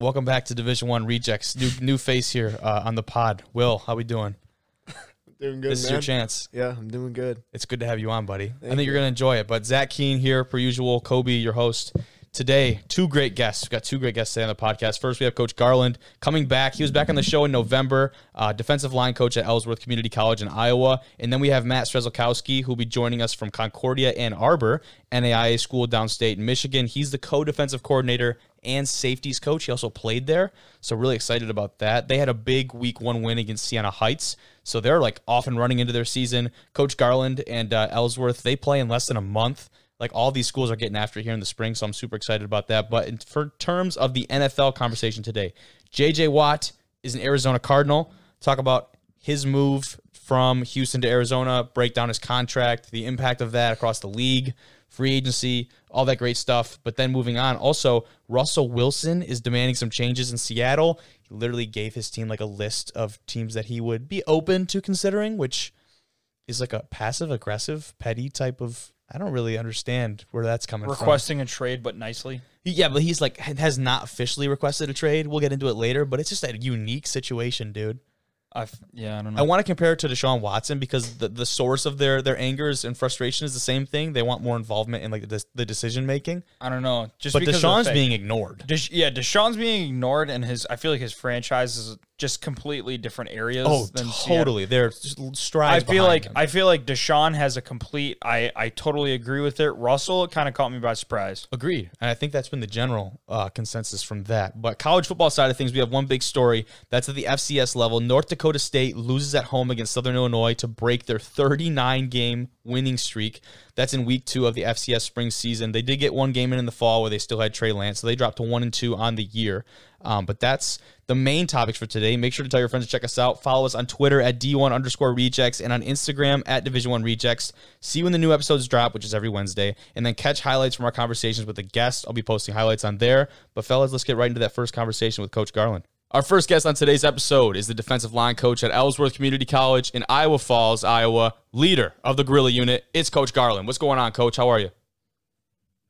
Welcome back to Division One Rejects. New new face here uh, on the pod. Will, how we doing? Doing good, this is your chance. Yeah, I'm doing good. It's good to have you on, buddy. I think you're gonna enjoy it. But Zach Keen here, per usual. Kobe, your host. Today, two great guests. We've got two great guests today on the podcast. First, we have Coach Garland coming back. He was back on the show in November, uh, defensive line coach at Ellsworth Community College in Iowa. And then we have Matt Strzalkowski, who will be joining us from Concordia Ann Arbor, NAIA school downstate in Michigan. He's the co-defensive coordinator and safeties coach. He also played there. So really excited about that. They had a big week one win against Siena Heights. So they're like off and running into their season. Coach Garland and uh, Ellsworth, they play in less than a month. Like all these schools are getting after here in the spring, so I'm super excited about that. But in, for terms of the NFL conversation today, JJ Watt is an Arizona Cardinal. Talk about his move from Houston to Arizona, break down his contract, the impact of that across the league, free agency, all that great stuff. But then moving on, also, Russell Wilson is demanding some changes in Seattle. He literally gave his team like a list of teams that he would be open to considering, which is like a passive aggressive, petty type of. I don't really understand where that's coming from. requesting a trade, but nicely. Yeah, but he's like has not officially requested a trade. We'll get into it later, but it's just a unique situation, dude. I yeah, I don't I want to compare it to Deshaun Watson because the, the source of their their angers and frustration is the same thing. They want more involvement in like the, the decision making, I don't know. Just but because of the Deshaun's being ignored. Desha- yeah, Deshaun's being ignored, and his I feel like his franchise is just completely different areas. Oh, than Seattle. totally. They're just I feel like him. I feel like Deshaun has a complete. I I totally agree with it. Russell kind of caught me by surprise. Agreed. And I think that's been the general uh, consensus from that. But college football side of things, we have one big story. That's at the FCS level. North Dakota State loses at home against Southern Illinois to break their 39 game winning streak. That's in week two of the FCS spring season. They did get one game in in the fall where they still had Trey Lance, so they dropped to one and two on the year. Um, but that's the main topics for today. Make sure to tell your friends to check us out. Follow us on Twitter at D1 underscore rejects and on Instagram at Division One Rejects. See when the new episodes drop, which is every Wednesday, and then catch highlights from our conversations with the guests. I'll be posting highlights on there. But fellas, let's get right into that first conversation with Coach Garland. Our first guest on today's episode is the defensive line coach at Ellsworth Community College in Iowa Falls, Iowa, leader of the Gorilla Unit. It's Coach Garland. What's going on, Coach? How are you?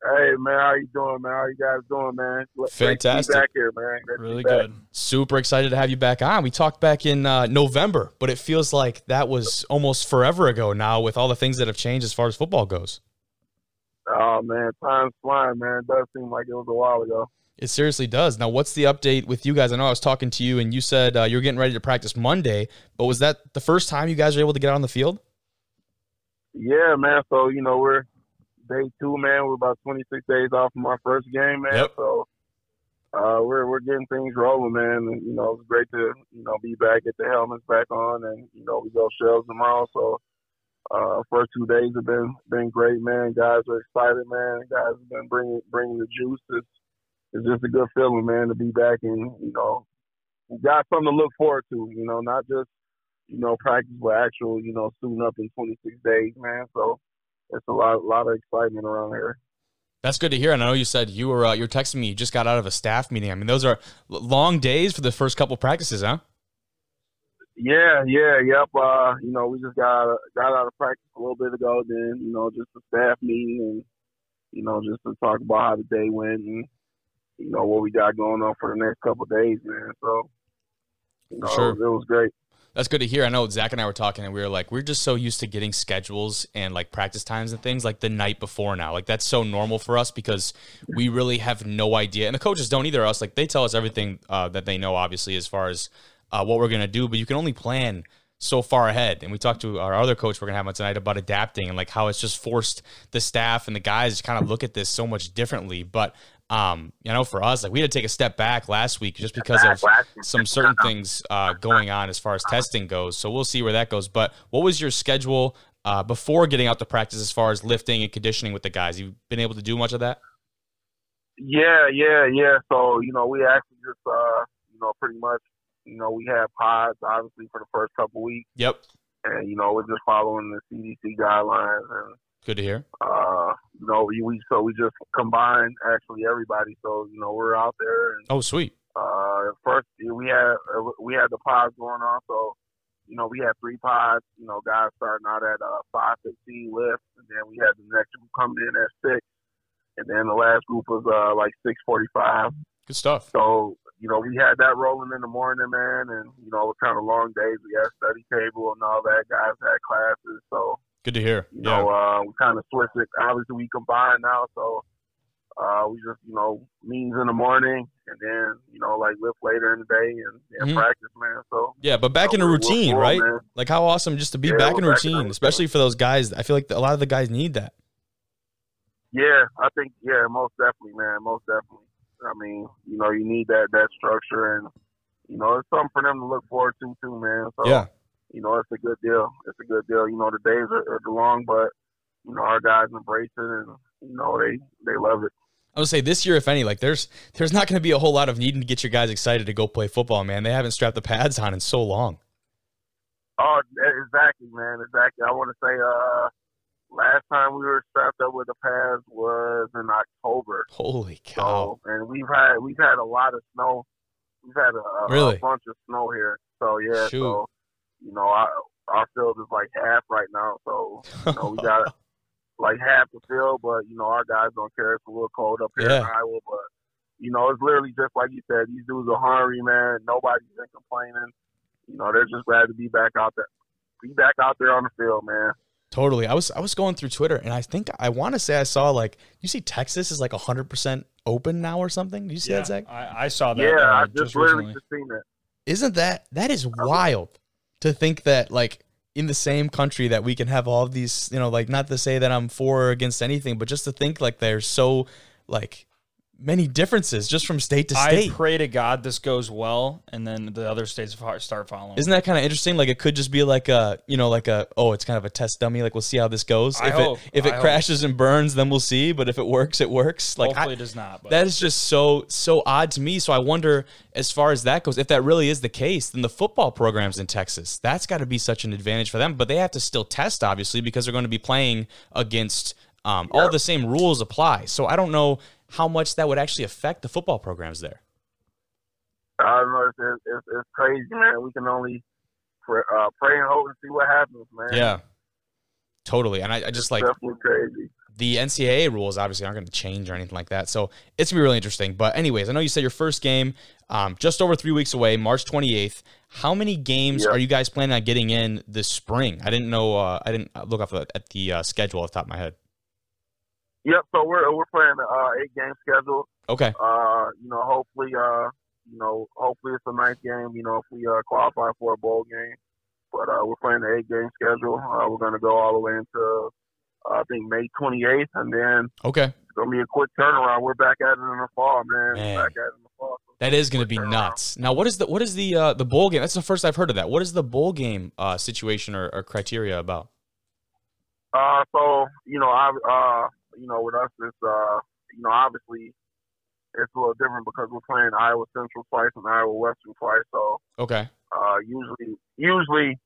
Hey man, how you doing, man? How you guys doing, man? Great to be Fantastic. back here, man. Great Really good. Super excited to have you back on. We talked back in uh, November, but it feels like that was almost forever ago now with all the things that have changed as far as football goes. Oh man, time's flying, man. It does seem like it was a while ago. It seriously does. Now, what's the update with you guys? I know I was talking to you and you said uh, you're getting ready to practice Monday, but was that the first time you guys were able to get out on the field? Yeah, man. So you know we're day two, man. We're about 26 days off from our first game, man. Yep. So uh, we're we're getting things rolling, man. And you know it's great to you know be back, get the helmets back on, and you know we go shells tomorrow. So uh, first two days have been been great, man. Guys are excited, man. Guys have been bringing bringing the juice. It's, it's just a good feeling, man, to be back and you know we got something to look forward to. You know, not just you know practice, but actual you know suiting up in 26 days, man. So it's a lot lot of excitement around here. That's good to hear. And I know you said you were uh, you were texting me. You just got out of a staff meeting. I mean, those are long days for the first couple practices, huh? Yeah, yeah, yep. Uh, you know, we just got got out of practice a little bit ago. Then, you know, just a staff meeting and you know, just to talk about how the day went and you know what we got going on for the next couple of days, man. So, you know, Sure. it, was, it was great. That's good to hear. I know Zach and I were talking, and we were like, we're just so used to getting schedules and like practice times and things like the night before now. Like that's so normal for us because we really have no idea, and the coaches don't either. Us like they tell us everything uh, that they know, obviously, as far as uh, what we're gonna do, but you can only plan so far ahead. And we talked to our other coach we're gonna have on tonight about adapting and like how it's just forced the staff and the guys to kind of look at this so much differently. But um, you know, for us, like we had to take a step back last week just because of some certain things uh, going on as far as testing goes. So we'll see where that goes. But what was your schedule uh, before getting out to practice as far as lifting and conditioning with the guys? You've been able to do much of that? Yeah, yeah, yeah. So, you know, we actually just uh, you know, pretty much, you know, we had pods obviously for the first couple weeks Yep. and you know, we're just following the CDC guidelines and Good to hear. uh, you know, we, we so we just combined actually everybody. So you know, we're out there. And, Oh, sweet. uh, first we had uh, we had the pods going on. So you know, we had three pods. You know, guys starting out at uh, five fifteen lift, and then we had the next group coming in at six, and then the last group was uh, like six forty five. Good stuff. So you know, we had that rolling in the morning, man, and you know, it was kind of long days. We had study table and all that. Guys had classes, so Good to hear. you Yeah. know, uh, we kind of switched it. Obviously, we combine now, so uh, we just you know meetings in the morning, and then you know like lift later in the day and, and Mhm. practice, man. So Yeah, but back in a we're- we're routine, right? man. Like how awesome just to be Yeah, back in a back in routine, routine. especially for those guys. I feel like a lot of the guys need that. Yeah, I think yeah, most definitely, man, most definitely. I mean, you know, you need that that structure, and you know, it's something for them to look forward to too, man. So Yeah. You know, it's a good deal. It's a good deal. You know, the days are, are long, but you know, our guys embrace it, and you know, they they love it. I would say this year, if any, like there's there's not going to be a whole lot of needing to get your guys excited to go play football, man. They haven't strapped the pads on in so long. Oh, exactly, man, exactly. I want to say, uh, last time we were strapped up with the pads was in October. Holy cow! So, and we've had we've had a lot of snow. We've had a, Really? a bunch of snow here. So yeah, Shoot. so you know, our our field is like half right now. So you know, we got like half the field, but you know, our guys don't care. It's a little cold up here in Iowa, but you know, it's literally just like you said. These dudes are hungry, man. Nobody's been complaining. You know, they're just glad to be back out there, be back out there on the field, man. Totally. I was I was going through Twitter and I think I want to say I saw like you see Texas is like hundred percent open now or something. Did you see Yeah, that, Zach? I, I saw that. yeah, uh, I just, literally recently. just seen that. Isn't that that is wild to think that like in the same country that we can have all these, you know, like not to say that I'm for or against anything, but just to think like there's so like many differences just from state to state. I pray to God this goes well, and then the other states start following. Isn't that kind of interesting? Like it could just be like a, you know, like a, oh, it's kind of a test dummy. Like we'll see how this goes. I if hope. it if I it hope. crashes and burns, then we'll see. But if it works, it works. Like Hopefully I, it does not. But that is just so so odd to me. So I wonder, as far as that goes, if that really is the case, then the football programs in Texas, that's got to be such an advantage for them. But they have to still test, obviously, because they're going to be playing against um, all the same rules apply. So I don't know how much that would actually affect the football programs there. I don't know. It's, it's, it's, it's crazy, man. We can only pray, uh, pray and hope and see what happens, man. Yeah, totally. And I, I just like definitely crazy. the NCAA rules obviously aren't going to change or anything like that. So it's gonna be really interesting. But anyways, I know you said your first game um, just over three weeks away, March 28th. How many games Yeah. are you guys planning on getting in this spring? I didn't know. Uh, I didn't look off at the uh, schedule off the top of my head. Yep. So we're we're playing a uh, eight game schedule. Okay. Uh, you know, hopefully, uh, you know, hopefully it's a nice game. You know, if we uh, qualify for a bowl game, but uh, we're playing the eight game schedule. Uh, we're gonna go all the way into uh, I think May 28th, and then Okay. it's gonna be a quick turnaround. We're back at it in the fall, man. Man. Back at it in the fall. So That is going to be turnaround. nuts. Now, what is the what is the uh, the bowl game? That's the first I've heard of that. What is the bowl game uh, situation or, or criteria about? Uh, so you know, I uh, you know, with us, it's uh, you know, obviously, it's a little different because we're playing Iowa Central twice and Iowa Western twice. So Okay. uh, usually, usually,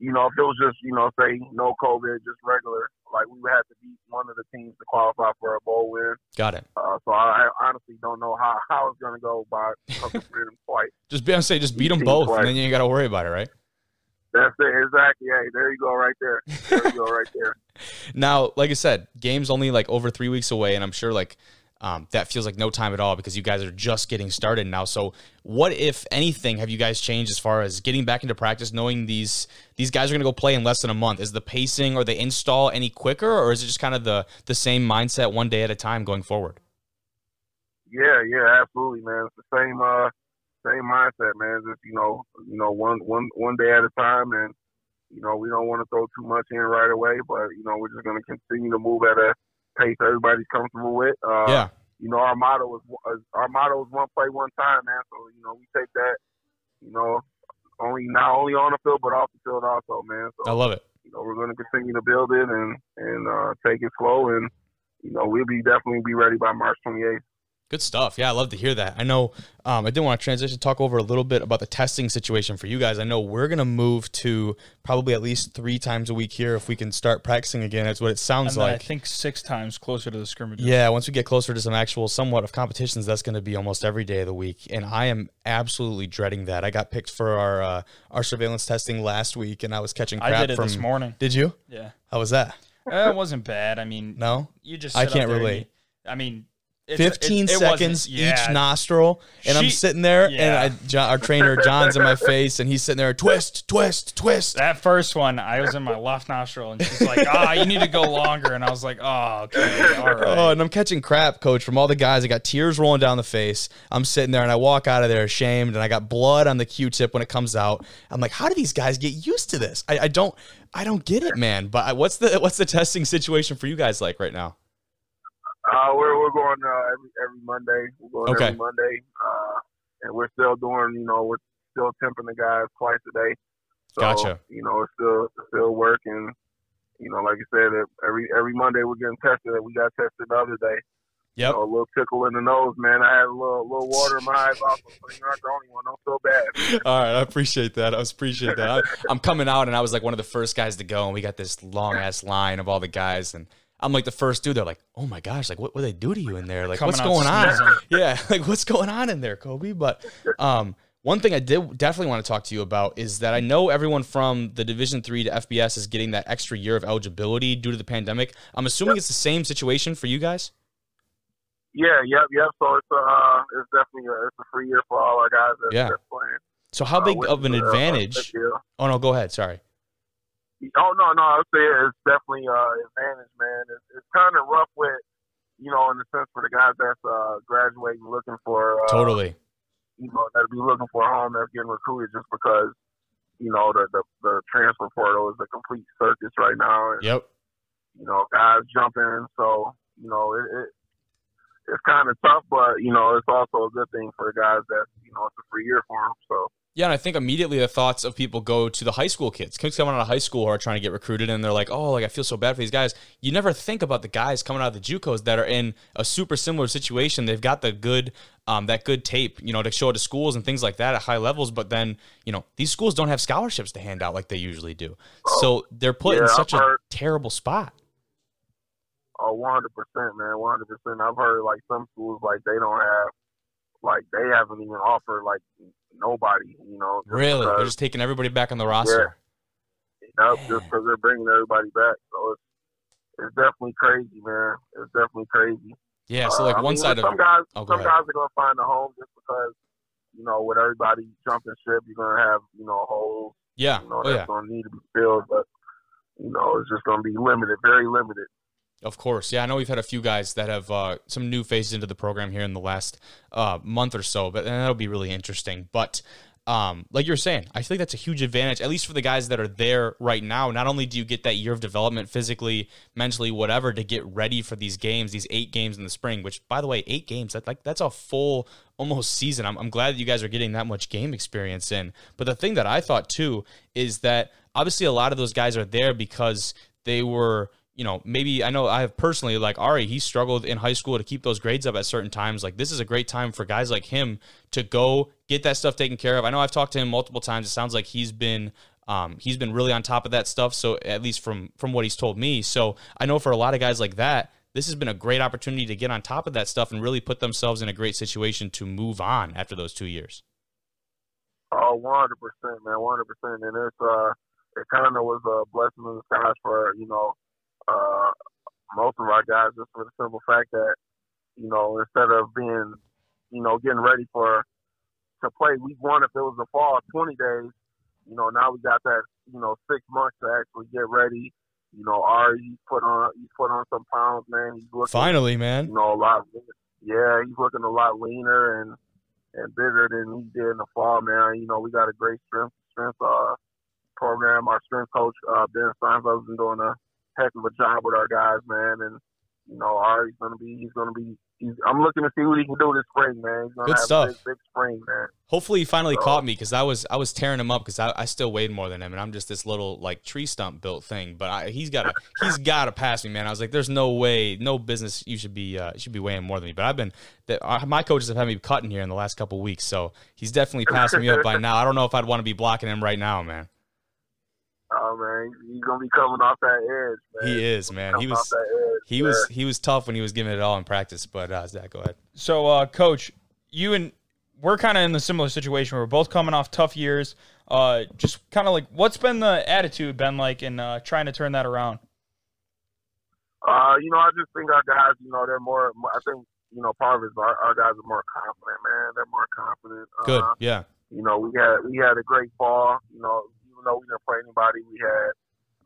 you know, if it was just you know, say no COVID, just regular, like we would have to beat one of the teams to qualify for a bowl win. Got it. Uh, so I, I honestly don't know how how it's gonna go by them twice. Just be, I say just beat them both, play. and then you ain't got to worry about it, right? That's it, exactly. Hey, there you go, right there. There you go, right there. Now, like I said, game's only like over three weeks away, and I'm sure like um, that feels like no time at all because you guys are just getting started now. So, what if anything have you guys changed as far as getting back into practice, knowing these these guys are going to go play in less than a month? Is the pacing or the install any quicker, or is it just kind of the the same mindset one day at a time going forward? Yeah, yeah, absolutely, man. It's the same uh same mindset, man. Just you know, you know, one one one day at a time and you know, we don't want to throw too much in right away, but you know, we're just gonna continue to move at a pace everybody's comfortable with. Uh yeah, you know, our motto is our motto is one play, one time, man. So, you know, we take that, you know, only not only on the field but off the field also, man. I love it. you know, we're gonna continue to build it and and uh take it slow and you know, we'll be definitely be ready by March twenty eighth. Good stuff. Yeah, I love to hear that. I know um, I did want to transition, talk over a little bit about the testing situation for you guys. I know we're going to move to probably at least three times a week here if we can start practicing again. That's what it sounds then I think six times closer to the scrimmage. Yeah, once we get closer to some actual somewhat of competitions, that's going to be almost every day of the week, and I am absolutely dreading that. I got picked for our uh, our surveillance testing last week, and I was catching crap I did it from. this morning. Did you? Yeah, How was that? Uh, it wasn't bad. I mean, No. you just I can't relate. you- I mean, It's- 15 it- it seconds yeah. each nostril and i'm sitting there yeah. and I, John, our trainer john's in my face and he's sitting there twist twist twist That first one, I was in my left nostril, and she's like, "Ah, you need to go longer." And I was like, "Oh, okay, all right." Oh, and I'm catching crap, coach, from all the guys. I got tears rolling down the face. I'm sitting there and I walk out of there ashamed and I got blood on the Q-tip when it comes out. I'm like, how do these guys get used to this? I, I don't I don't get it, man. But I, what's the what's the testing situation for you guys like right now? Uh, we're we're going uh, every every Monday. We're going Okay. every Monday, uh, and we're still doing. You know, we're still temping the guys twice a day. So, Gotcha. You know, it's still still working. You know, like I said, every every Monday we're getting tested. We got tested the other day. Yep. You know, a little tickle in the nose, man. I had a little little water in my eyes. So you're not the only one. Don't feel bad. All right, I appreciate that. I appreciate that. I, I'm coming out, and I was like one of the first guys to go, and we got this long ass line of all the guys, and I'm like the first dude. They're like, "Oh my gosh, like what what they do to you in there? Like Coming what's going on? Yeah, like what's going on in there, Kobe?" But um, one thing I did definitely want to talk to you about is that I know everyone from the Division three to FBS is getting that extra year of eligibility due to the pandemic. I'm assuming it's the same situation for you guys. Yeah, yep, yep. So it's uh, it's definitely a, it's a free year for all our guys that's, Yeah. that's playing. So how Uh, big which of an uh, advantage? big. Oh no, go ahead. Sorry. Oh no, no, I would say it's definitely uh advantage, man. It's, it's kind of rough with, you know, in the sense for the guys that's uh graduating, looking for, uh, Totally. you know, that be looking for a home that's getting recruited just because, you know, the the, the transfer portal is a complete circus right now, and Yep. you know, guys jumping. So you know, it, it it's kind of tough, but you know, it's also a good thing for the guys that you know it's a free year for them. So. Yeah, and I think immediately the thoughts of people go to the high school kids. Kids coming out of high school who are trying to get recruited, and they're like, "Oh, like I feel so bad for these guys." You never think about the guys coming out of the JUCOs that are in a super similar situation. They've got the good, um, that good tape, you know, to show to schools and things like that at high levels. But then, you know, these schools don't have scholarships to hand out like they usually do, so they're put in such I've a heard- terrible spot. Oh, one hundred percent, man, one hundred percent. I've heard like some schools like they don't have, like they haven't even offered like nobody, you know. Really, they're just taking everybody back on the roster. Yeah, Yep, just because they're bringing everybody back. So it's it's definitely crazy, man. It's definitely crazy. Yeah, so Uh, like I one mean, side of some guys, Oh, some ahead. guys are gonna find a home just because, you know, with everybody jumping ship, you're gonna have, you know, holes, yeah, you know, oh that's yeah, gonna need to be filled. But you know, it's just gonna be limited, very limited. Of course, yeah. I know we've had a few guys that have uh, some new faces into the program here in the last uh, month or so, but that'll be really interesting. But um, like you're saying, I think that's a huge advantage, at least for the guys that are there right now. Not only do you get that year of development, physically, mentally, whatever, to get ready for these games, these eight games in the spring. Which, by the way, eight games that like that's a full almost season. I'm, I'm glad that you guys are getting that much game experience in. But the thing that I thought too is that obviously a lot of those guys are there because they were you know, maybe I know I have personally like Ari, he struggled in high school to keep those grades up at certain times. Like this is a great time for guys like him to go get that stuff taken care of. I know I've talked to him multiple times. It sounds like he's been um, he's been really on top of that stuff. So at least from from what he's told me. So I know for a lot of guys like that, this has been a great opportunity to get on top of that stuff and really put themselves in a great situation to move on after those two years. Oh, one hundred percent, man, one hundred percent. And it's uh, it kind of was a blessing in disguise for you know, uh, most of our guys, just for the simple fact that you know, instead of being, you know, getting ready for to play week one if it was the fall, twenty days, you know, now we got that, you know, six months to actually get ready. You know, Ari, put on he's put on some pounds, man. He's looking Finally, man. you know, a lot. Yeah, he's looking a lot leaner and and bigger than he did in the fall, man. You know, we got a great strength strength uh program. Our strength coach uh Ben Steinfeld's been doing a heck of a job with our guys, man. And you know, Ari's gonna be he's gonna be he's I'm looking to see what he can do this spring, man. He's gonna Good have stuff. a big, big spring, man. Hopefully he finally So- caught me because I was I was tearing him up because I, I still weighed more than him and I'm just this little like tree stump built thing. But I, he's got to he's got to pass me, man. I was like, there's no way, no business you should be uh, should be weighing more than me. But I've been that uh, my coaches have had me cutting here in the last couple weeks, so he's definitely passing me up by now. I don't know if I'd want to be blocking him right now, man. Oh man, he's gonna be coming off that edge, man. He is, man. He was edge, he man. was he was tough when he was giving it all in practice. But uh, Zach, go ahead. So, uh, coach, you and we're kind of in the similar situation. We're both coming off tough years. Uh, just kind of like, what's been the attitude been like in uh, trying to turn that around? Uh, you know, I just think our guys, you know, they're more. I think, you know, part of it is our, our guys are more confident, man. They're more confident. Good. Uh, Yeah. you know, we had we had a great fall. You know, though we didn't play anybody, we had,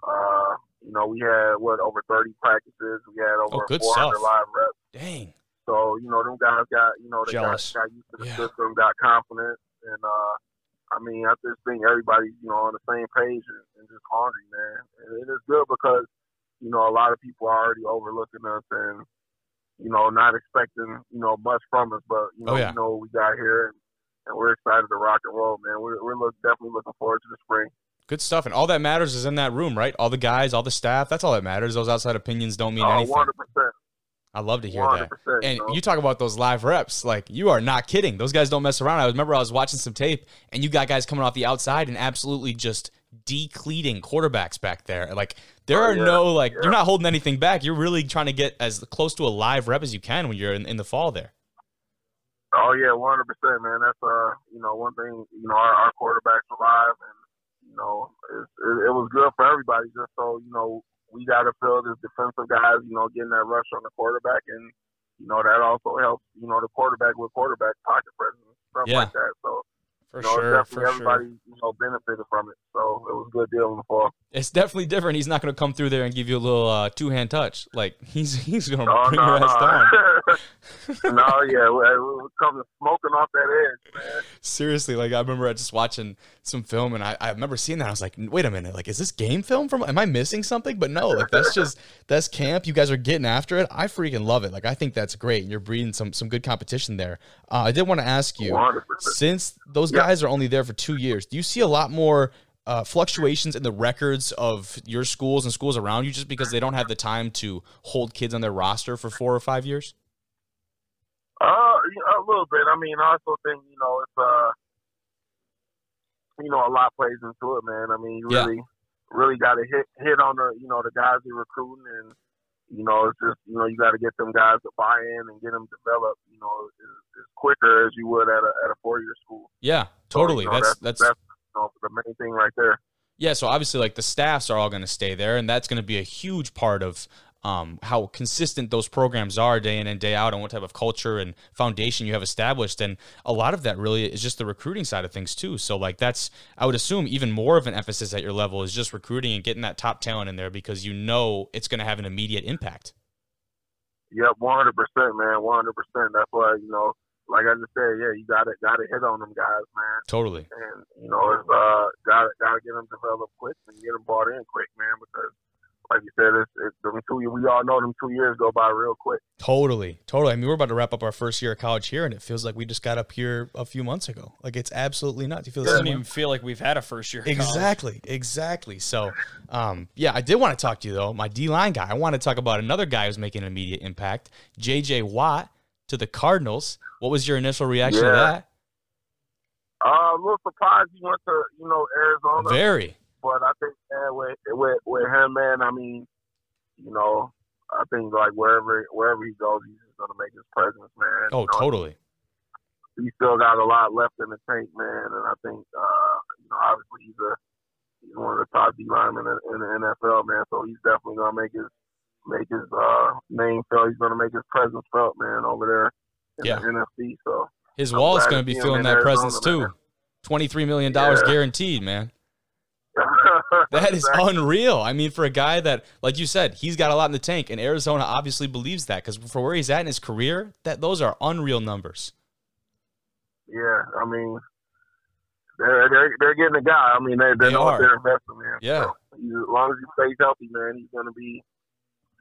uh, you know, we had what over 30 practices. We had over Oh, good 400 stuff. live reps. Dang. So you know, them guys got you know they got, got used to the Yeah. system, got confident, and uh, I mean, I just think everybody's you know on the same page and, and just hungry, man. And it is good because you know a lot of people are already overlooking us and you know not expecting you know much from us, but you know Oh, yeah. we know we got here. And, and we're excited to rock and roll, man. We're, we're look, definitely looking forward to the spring. Good stuff. And all that matters is in that room, right? All the guys, all the staff. That's all that matters. Those outside opinions don't mean Oh, anything. 100%. I love to hear 100%. that. And you you talk about those live reps, like you are not kidding. Those guys don't mess around. I remember I was watching some tape, and you got guys coming off the outside and absolutely just decleating quarterbacks back there. Like there Oh, are yeah. no like Yeah. you're not holding anything back. You're really trying to get as close to a live rep as you can when you're in, in the fall there. Oh yeah, one hundred percent, man. That's uh, you know, one thing. You know, our, our quarterback's alive, and you know, it's, it, it was good for everybody. Just so you know, we got to feel this defensive guys, you know, getting that rush on the quarterback, and you know that also helps. You know, the quarterback with quarterback pocket presence, stuff Yeah. like that. So For you know, sure. definitely For sure. everybody you know benefited from it. So it was a good deal in the fall. It's definitely different. He's not going to come through there and give you a little uh, two hand touch. Like he's he's going to No, bring no, your ass down. no. no, yeah, we, we coming smoking off that edge, man. Seriously, like I remember I just watching some film and I, I remember seeing that. I was like, wait a minute, like is this game film from am I missing something? But no, like that's just that's camp. You guys are getting after it. I freaking love it. Like I think that's great. And you're breeding some some good competition there. Uh, I did want to ask you, 100%. since those Yeah. guys are only there for two years, do you see a lot more uh, fluctuations in the records of your schools and schools around you just because they don't have the time to hold kids on their roster for four or five years? Uh, a little bit. I mean, I also think you know it's uh, you know, a lot plays into it, man. I mean, you Yeah. really, really got to hit hit on the you know the guys you're recruiting, and you know it's just you know you got to get them guys to buy in and get them developed, you know, as, as quicker as you would at a at a four year school. Yeah, So, totally. you know, that's that's that's know, the main thing right there. Yeah, so obviously, like the staffs are all going to stay there, and that's going to be a huge part of um, how consistent those programs are day in and day out, and what type of culture and foundation you have established. And a lot of that really is just the recruiting side of things too. So, like that's I would assume even more of an emphasis at your level is just recruiting and getting that top talent in there because you know it's going to have an immediate impact. Yep, one hundred percent, man, one hundred percent. That's why you know, like I just said, yeah, you got to got to hit on them guys, man. Totally. and you know it's uh got got to get them developed quick and get them brought in quick, man. Because like you said, it's, it's them two. We all know them two years go by real quick. Totally, totally. I mean, we're about to wrap up our first year of college here, and it feels like we just got up here a few months ago. Like it's absolutely nuts. You feel the Doesn't even feel like we've had a first year. of college. Exactly, exactly. So, um, yeah, I did want to talk to you though, my D line guy. I want to talk about another guy who's making an immediate impact, J.J. Watt to the Cardinals. What was your initial reaction to that? Uh, a little surprised he went to you know Arizona, Very. but I think man, with with with him, man, I mean, you know, I think like wherever wherever he goes, he's just gonna make his presence, man. Oh, You know, totally. He still got a lot left in the tank, man, and I think uh, you know obviously he's a he's one of the top D linemen in, in the NFL, man. So he's definitely gonna make his make his uh, name felt. He's gonna make his presence felt, man, over there in Yeah. the NFC. So His I'm going to to be feeling that Arizona, presence too. man. Twenty-three million dollars Yeah. guaranteed, man. That is Exactly. unreal. I mean, for a guy that, like you said, he's got a lot in the tank, and Arizona obviously believes that because for where he's at in his career, that those are unreal numbers. Yeah, I mean, they're they're, they're getting a guy. I mean, they they They what they're investing in. Yeah. So as long as he stays healthy, man, he's gonna be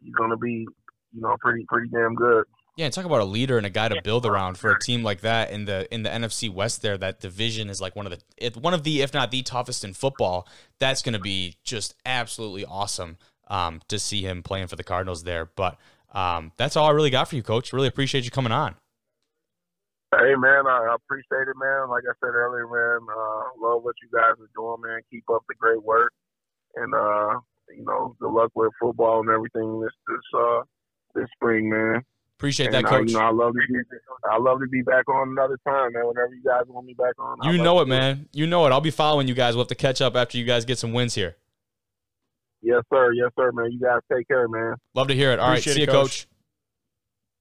he's gonna be you know pretty pretty damn good. Yeah, and talk about a leader and a guy to build around for a team like that in the in the NFC West. There, that division is like one of the it, one of the if not the toughest in football. That's going to be just absolutely awesome um, to see him playing for the Cardinals there. But um, that's all I really got for you, Coach. Really appreciate you coming on. Hey man, I I appreciate it, man. Like I said earlier, man, uh, love what you guys are doing, man. Keep up the great work, and uh, you know, good luck with football and everything this this uh this spring, man. Appreciate And, that, uh, Coach. you know, I love to be I love to be back on another time, man. Whenever you guys want me back on, You love know to it, man. You know it. I'll be following you guys. We'll have to catch up after you guys get some wins here. Yes, sir. Yes, sir, man. You guys take care, man. Love to hear it. All right, Appreciate see it, you, Coach.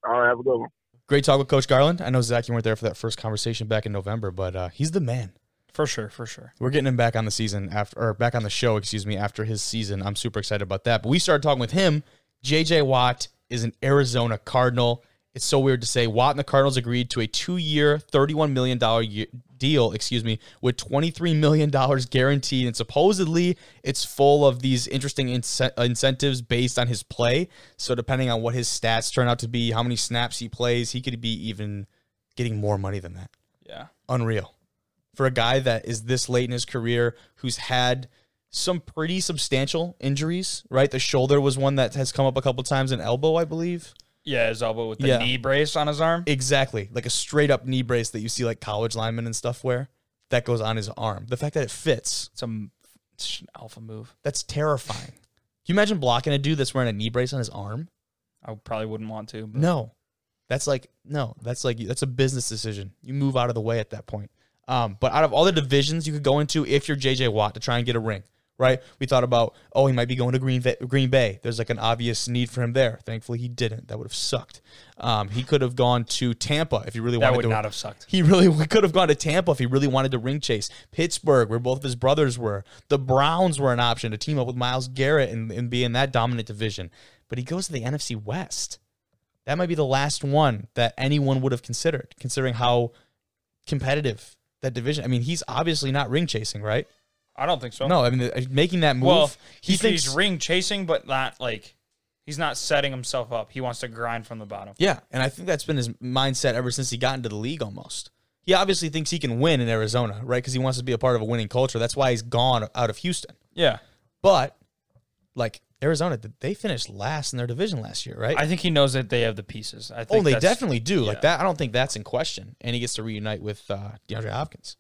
Coach. All right, have a good one. Great talk with Coach Garland. I know Zach, you weren't there for that first conversation back in November, but uh, he's the man. For sure, for sure. We're getting him back on the season after, or back on the show, excuse me, after his season. I'm super excited about that. But we started talking with him. JJ Watt is an Arizona Cardinal. It's so weird to say. Watt and the Cardinals agreed to a two-year, $31 million year, deal, excuse me, with $23 million guaranteed. And supposedly it's full of these interesting ince- incentives based on his play. So depending on what his stats turn out to be, how many snaps he plays, he could be even getting more money than that. Yeah. Unreal. For a guy that is this late in his career, who's had some pretty substantial injuries, right? The shoulder was one that has come up a couple times, an elbow, I believe. Yeah, his elbow with the Yeah. knee brace on his arm. Exactly. Like a straight up knee brace that you see like college linemen and stuff wear. That goes on his arm. The fact that it fits, Some it's an alpha move. that's terrifying. Can you imagine blocking a dude that's wearing a knee brace on his arm? I probably wouldn't want to. But No. That's like no, that's like that's a business decision. You move out of the way at that point. Um, but out of all the divisions you could go into if you're JJ Watt to try and get a ring, right? We thought about oh he might be going to Green Bay, Green Bay. There's like an obvious need for him there. Thankfully he didn't. That would have sucked. Um, he could have gone to Tampa if he really that wanted That would to. not have sucked. He really could have gone to Tampa if he really wanted to ring chase. Pittsburgh, where both of his brothers were. The Browns were an option to team up with Myles Garrett and, and be in that dominant division. But he goes to the NFC West. That might be the last one that anyone would have considered, considering how competitive that division. I mean, he's obviously not ring chasing, right? I don't think so. No, I mean the- making that move. Well, he thinks he's ring chasing, but not like he's not setting himself up. He wants to grind from the bottom. Yeah, and I think that's been his mindset ever since he got into the league almost. He obviously thinks he can win in Arizona, right? Because he wants to be a part of a winning culture. That's why he's gone out of Houston. Yeah. But like Arizona, they finished last in their division last year, right? I think he knows that they have the pieces. I think oh, they definitely do. Like that, I don't think that's in question. And he gets to reunite with uh, DeAndre Hopkins.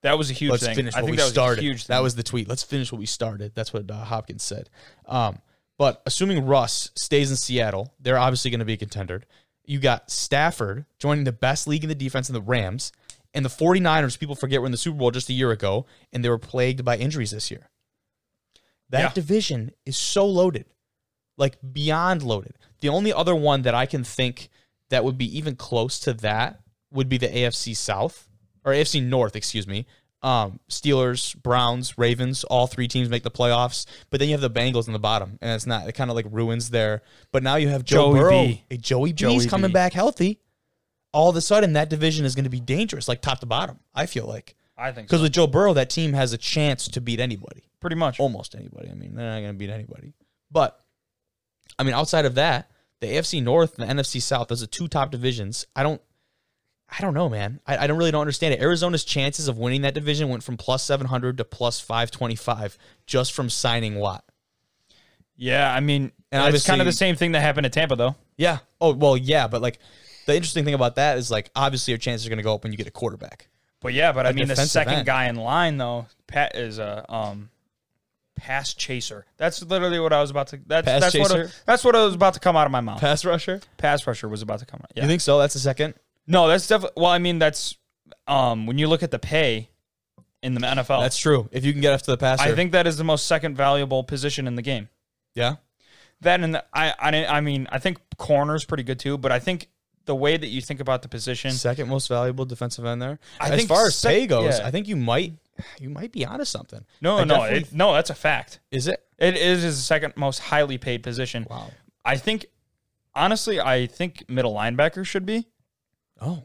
That was a huge Let's thing. finish I what think we that was started. a huge thing. That was the tweet. Let's finish what we started. That's what uh, Hopkins said. Um, but assuming Russ stays in Seattle, they're obviously going to be a contender. You got Stafford joining the best league in the defense in the Rams. And the 49ers, people forget, were in the Super Bowl just a year ago, and they were plagued by injuries this year. That Yeah. division is so loaded, like beyond loaded. The only other one that I can think that would be even close to that would be the AFC South or AFC North, excuse me. Um, Steelers, Browns, Ravens, all three teams make the playoffs, but then you have the Bengals in the bottom, and it's not. It kind of like ruins their. But now you have Joe Joey Burrow, B. a Joey B's Joey coming B. back healthy. All of a sudden, that division is going to be dangerous, like top to bottom. I feel like I think because so. with Joe Burrow, that team has a chance to beat anybody pretty much. almost anybody. I mean, they're not going to beat anybody. But I mean, outside of that, the AFC North and the NFC South, those are two top divisions. I don't, I don't know, man. I, I don't really don't understand it. Arizona's chances of winning that division went from plus seven hundred to plus five twenty five just from signing Watt. Yeah, I mean, And it's kind of the same thing that happened at Tampa, though. Yeah. Oh well, yeah, but like the interesting thing about that is like obviously your chances are going to go up when you get a quarterback. But yeah, but I mean, the second end. guy in line though, Pat is a um, pass chaser. That's literally what I was about to. That's Pass that's what chaser? that's what I was about to come out of my mouth. Pass rusher. Pass rusher was about to come out. Yeah. You think so? That's the second. no, that's definitely. Well, I mean, that's um, when you look at the pay in the NFL. That's true. If you can get after the passer, I think that is the most second valuable position in the game. Yeah. That and the, I, I, I mean, I think corner's pretty good too. But I think the way that you think about the position, Second most valuable defensive end there. I as far as sec- pay goes, yeah. I think you might you might be onto something. no, I no, it, no, that's a fact. Is it? It is his second most highly paid position. Wow. I think, honestly, I think middle linebacker should be Oh.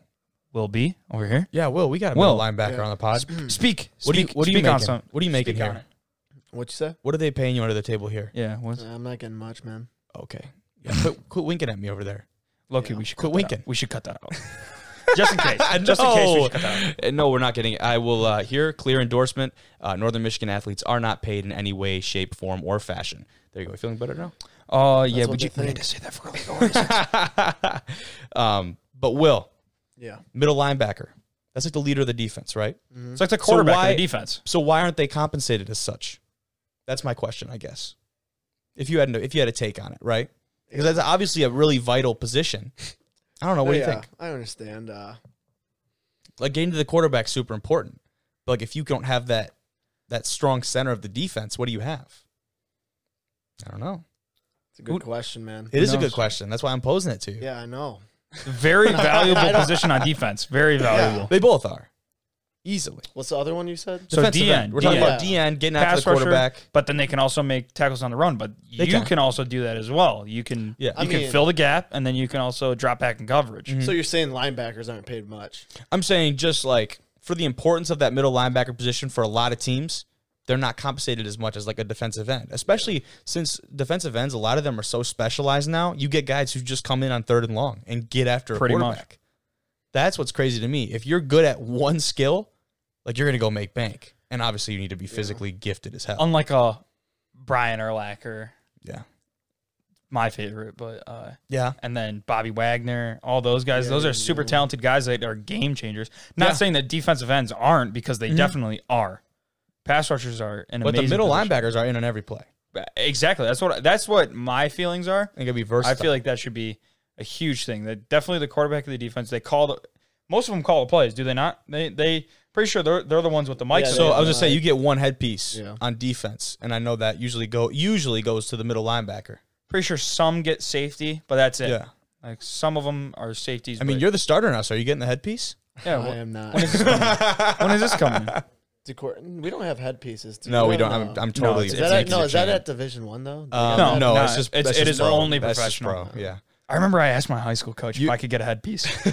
will be over here. Yeah, Will, we got a Will. middle linebacker Yeah. on the pod. Speak. What do you speak, what are you speak on making? some- What are you making speak on here? it. What you say? What are they paying you under the table here? Yeah. What's, uh, I'm not getting much, man. Okay. Yeah, quit, quit winking at me over there. Loki, Yeah. we should Quit cut that out. winking. We should cut that out. Just in case. Just in case we should cut that out. No, we're not getting it. I will uh, here clear endorsement. Uh, Northern Michigan athletes are not paid in any way, shape, form, or fashion. There you go. You feeling better now? Oh yeah, what but they you, we need to say that for legal reasons. um, but Will, Yeah. middle linebacker. That's like the leader of the defense, right? So It's like the quarterback why- of the defense. So why aren't they compensated as such? That's my question, I guess. If you had if you had a take on it, right? Because that's obviously a really vital position. I don't know. What do you yeah, think? I understand. Uh, Like getting to the quarterback super important. But like if you don't have that that strong center of the defense, what do you have? I don't know. it's a good Who- question, man. It is a good question. That's why I'm posing it to you. Yeah, I know. Very valuable position on defense. Very valuable. They both are easily. What's the other one you said? So Defensive DN, end. We're talking DN. about DN getting after Pass the quarterback. rusher, but then they can also make tackles on the run. But They you can. can. also do that as well. You can Yeah. you I can mean- fill the gap, and then you can also drop back in coverage. Mm-hmm. So you're saying linebackers aren't paid much? I'm saying just like for the importance of that middle linebacker position for a lot of teams, they're not compensated as much as like a defensive end. Especially since defensive ends, a lot of them are so specialized now. You get guys who just come in on third and long and get after Pretty a much. That's what's crazy to me. If you're good at one skill, like you're gonna go make bank. And obviously you need to be physically gifted as hell. Unlike a Brian Urlacher, yeah. my favorite, but uh, Yeah. and then Bobby Wagner, all those guys. Yeah, those yeah, are super yeah. talented guys that are game changers. Not Yeah. saying that defensive ends aren't because they Mhm. definitely are. Pass rushers are an But the middle position. linebackers are in on every play. Exactly. That's what that's what my feelings are. They gotta be I feel like that should be a huge thing. That definitely the quarterback of the defense. They call the most of them call the plays. Do they not? They they pretty sure they're they're the ones with the mics. Yeah, So. I was just saying, Right. you get one headpiece Yeah. on defense, and I know that usually go usually goes to the middle linebacker. pretty sure some get safety, but that's it. Yeah, Like some of them are safeties. I mean, you're the starter now, so are you getting the headpiece? yeah. I wh- am not. when is this coming? when is this coming? Decor- we don't have headpieces. do No, we don't. no- I'm, I'm totally. it's- Is that at, no? Is that at Division One though? Um, No, no, no, it's just it's- that's it just is pro. only professional. pro, Yeah. I remember I asked my high school coach You- if I could get a headpiece.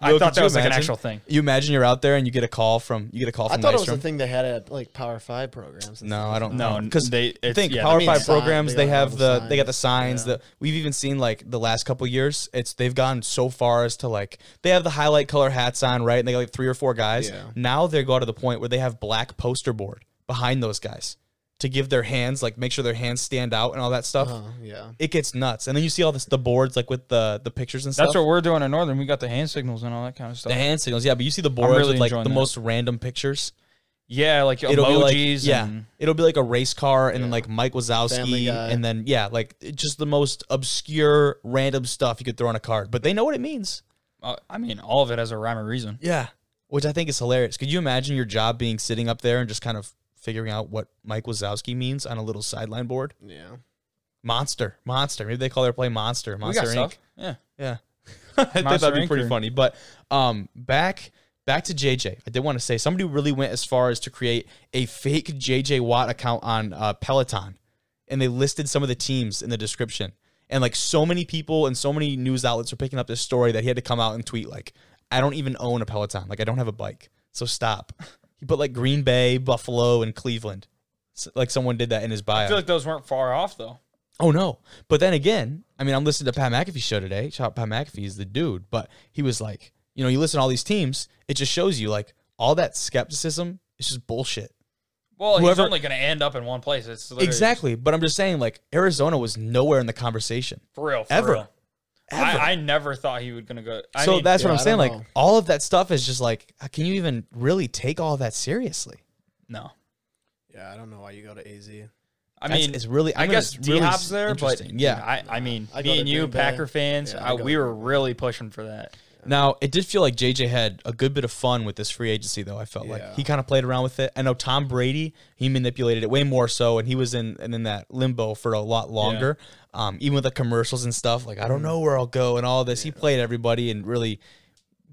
I thought that was like an actual thing. You imagine you're out there and you get a call from you get a call From I from thought it was Nystrom. a thing they had at like Power Five programs. No. I don't know. Because they- it's- think yeah, Power I mean, Five sign- programs they they have have the the they got the signs yeah. that we've even seen like the last couple years. It's they've gone so far as to like they have the highlight color hats on right, and they got like three or four guys. Yeah. Now they go to the point where they have black poster board behind those guys to give their hands like make sure their hands stand out and all that stuff. Uh-huh, yeah. It gets nuts, and then you see all this the boards like with the the pictures and stuff. That's what we're doing in Northern. We got the hand signals and all that kind of stuff. the hand signals, yeah, but you see the boards really with like the that. most random pictures. yeah, like it'll emojis. be like yeah, it'll be like a race car, and then like Mike Wazowski, and then yeah, like just the most obscure random stuff you could throw on a card, but they know what it means. uh, I mean, all of it has a rhyme or reason. Yeah, which I think is hilarious. Could you imagine your job being sitting up there and just kind of figuring out what Mike Wazowski means on a little sideline board? Yeah. Monster, monster. Maybe they call their play Monster, Monster got Inc. stuff. Yeah. Yeah. I think that'd be pretty or- funny. But um back back to JJ. I did want to say somebody really went as far as to create a fake JJ Watt account on uh, Peloton and they listed some of the teams in the description. And like so many people and so many news outlets are picking up this story that he had to come out and tweet like, I don't even own a Peloton. Like I don't have a bike. So stop. He put like Green Bay, Buffalo, and Cleveland. S- Like someone did that in his bio. I feel like those weren't far off though. Oh no! But then again, I mean, I'm listening to Pat McAfee's show today. Shout out Pat McAfee, he's the dude. But he was like, you know, you listen to all these teams, it just shows you like all that skepticism is just bullshit. Well, Whoever- he's only going to end up in one place. It's Exactly. But I'm just saying, like Arizona was nowhere in the conversation for real. For ever. real. Ever. I, I never thought he was going to go. I so mean, that's what yeah, I'm saying. Like know. all of that stuff is just like, can you even really take all of that seriously? no. Yeah. I don't know why you go to AZ. I That's- mean, it's really. I I'm gonna- guess it's really D Hop's there, but interesting. yeah. I, I mean, I me and you, Bay. Packer fans, Yeah, I uh, we were really pushing for that. Now, it did feel like JJ had a good bit of fun with this free agency, though. I felt like Yeah. he kind of played around with it. I know Tom Brady, he manipulated it way more so, and he was in and in that limbo for a lot longer. Um, even with the commercials and stuff, like I don't know where I'll go and all this. He played everybody and really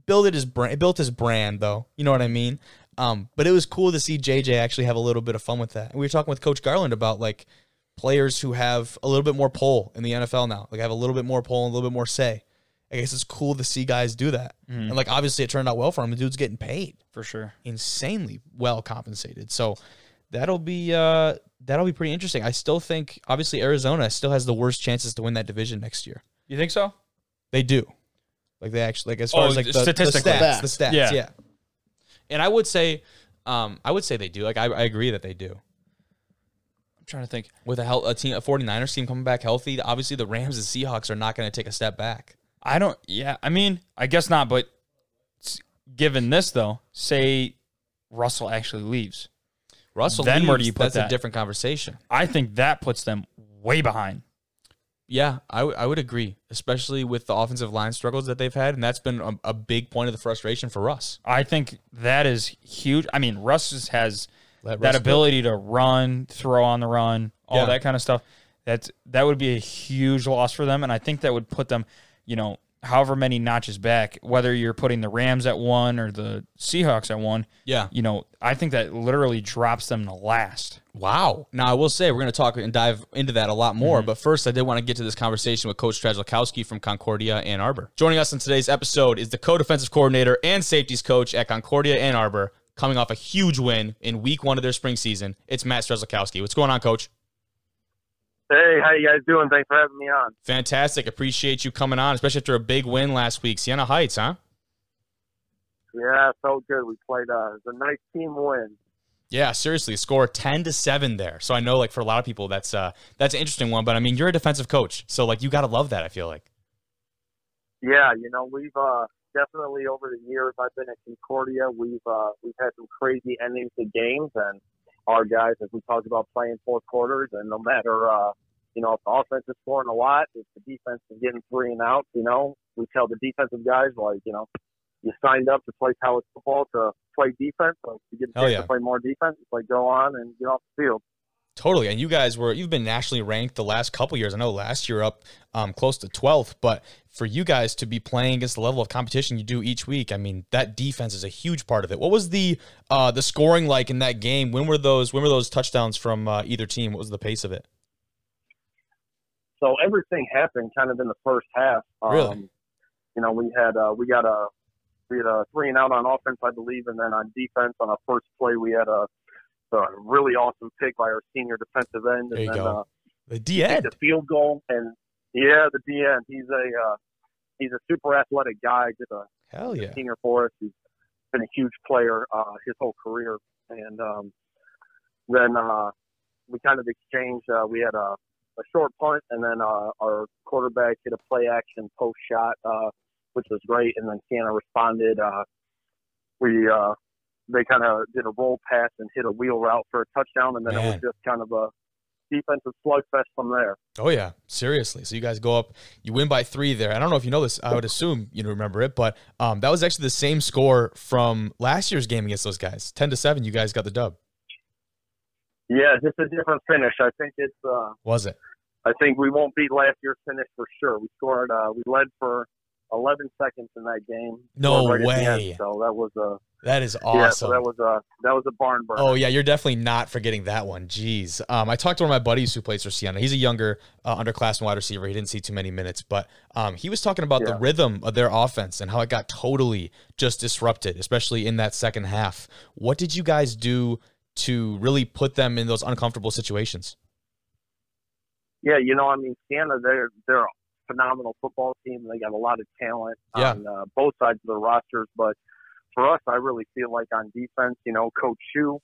built his brand. Built his brand, though. You know what I mean? Um, but it was cool to see JJ actually have a little bit of fun with that. And we were talking with Coach Garland about like players who have a little bit more pull in the NFL now, like have a little bit more pull and a little bit more say. I guess it's cool to see guys do that. And like obviously it turned out well for him. The dude's getting paid For sure. insanely well compensated. So that'll be uh that'll be pretty interesting. I still think obviously Arizona still has the worst chances to win that division next year. You think so? They do. Like they actually like as far Oh, as like the, the statistically. stats, the stats, Yeah. yeah. And I would say um I would say they do. Like I, I agree that they do. I'm trying to think. With a hel- a team a 49ers team coming back healthy, obviously the Rams and Seahawks are not going to take a step back. I don't. Yeah, I mean, I guess not. But given this though, say Russell actually leaves, Russell Then where do you put that's that? a different conversation. I think that puts them way behind. Yeah, I, w- I would agree, especially with the offensive line struggles that they've had, and that's been a, a big point of the frustration for Russ. I think that is huge. I mean, Russ has Let that Russ ability to run, throw on the run, all Yeah. that kind of stuff. That's that would be a huge loss for them, and I think that would put them, you know, however many notches back, whether you're putting the Rams at one or the Seahawks at one, Yeah. you know, I think that literally drops them to last. Wow. Now, I will say we're going to talk and dive into that a lot more. Mm-hmm. But first, I did want to get to this conversation with Coach Strzalkowski from Concordia Ann Arbor. Joining us in today's episode is the co defensive coordinator and safeties coach at Concordia Ann Arbor, coming off a huge win in week one of their spring season. It's Matt Strzalkowski. What's going on, coach? Hey, how you guys doing? Thanks for having me on. Fantastic. Appreciate you coming on, especially after a big win last week. Siena Heights, huh? Yeah, so good. We played. Uh, it was a nice team win. Yeah, seriously, score ten to seven there. So I know, like for a lot of people, that's uh that's an interesting one. But I mean, you're a defensive coach, so like you got to love that. I feel like. Yeah, you know we've uh, definitely over the years I've been at Concordia, we've uh, we've had some crazy endings to games, and our guys, as we talked about, playing fourth quarters, and no matter uh, you know if the offense is scoring a lot, if the defense is getting three and out, you know we tell the defensive guys like you know you signed up to play college football to play defense, so if you get a chance yeah. to play more defense, it's like go on and get off the field. Totally, and you guys were you've been nationally ranked the last couple years. I know last year up um, close to twelfth, but for you guys to be playing against the level of competition you do each week, I mean that defense is a huge part of it. What was the uh, the scoring like in that game? When were those when were those touchdowns from uh, either team? What was the pace of it? So everything happened kind of in the first half. Um, Really? You know, we had uh, we got a we had a three and out on offense, I believe, and then on defense on our first play we had a, a really awesome pick by our senior defensive end, There and you then go. uh, The D end. a field goal. And yeah, the D end, he's a uh, he's a super athletic guy. Did a Hell yeah. senior for us. He's been a huge player uh, his whole career. And um, then uh, we kind of exchanged. Uh, we had a, a short punt, and then uh, our quarterback hit a play action post shot, uh, which was great. And then Siena responded. Uh, we uh, they kind of did a roll pass and hit a wheel route for a touchdown, and then it was just kind of a defensive slugfest from there. Oh yeah, seriously. So you guys go up, you win by three there. I don't know if you know this. I would assume you remember it, but um, that was actually the same score from last year's game against those guys. Ten to seven. You guys got the dub. Yeah, just a different finish. I think it's. Uh, Was it? I think we won't beat last year's finish for sure. We scored. Uh, we led for 11 seconds in that game. No right the end, way. so that was a That is awesome. yeah. So that was a that was a barn burner. Oh yeah, you're definitely not forgetting that one. Jeez, um, I talked to one of my buddies who plays for Siena. He's a younger uh, underclassmen wide receiver. He didn't see too many minutes, but um, he was talking about the rhythm of their offense and how it got totally just disrupted, especially in that second half. What did you guys do to really put them in those uncomfortable situations? Yeah, you know, I mean, Siena, they're they're a phenomenal football team. They got a lot of talent Yeah. on uh, both sides of the rosters. But for us, I really feel like on defense, you know, Coach Shu,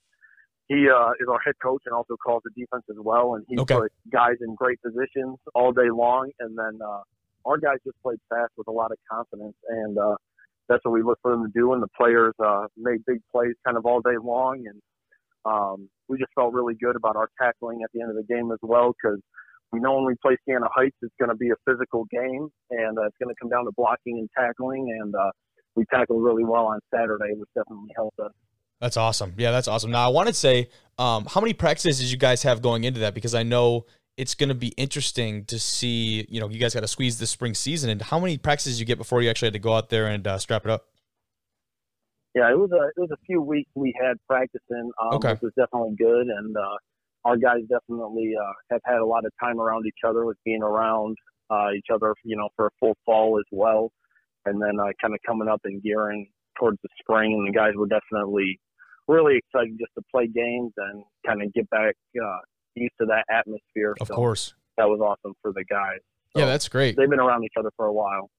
he uh, is our head coach and also calls the defense as well. And he Okay. put guys in great positions all day long. And then uh, our guys just played fast with a lot of confidence. And uh, that's what we look for them to do. And the players uh, made big plays kind of all day long. And um, we just felt really good about our tackling at the end of the game as well because we know when we play Siena Heights, it's going to be a physical game, and uh, it's going to come down to blocking and tackling. And uh, we tackled really well on Saturday, which definitely helped us. That's awesome. Yeah, that's awesome. Now I want to say, um, how many practices did you guys have going into that? Because I know it's going to be interesting to see. You know, you guys got to squeeze this spring season, and how many practices you get before you actually had to go out there and uh, strap it up? Yeah, it was a it was a few weeks we had practicing, um, Okay. which was definitely good, and uh, our guys definitely uh, have had a lot of time around each other with being around uh, each other, you know, for a full fall as well, and then uh, kind of coming up and gearing towards the spring, and the guys were definitely really excited just to play games and kind of get back uh, used to that atmosphere. Of So course. that was awesome for the guys. Yeah, that's great. they've been around each other for a while.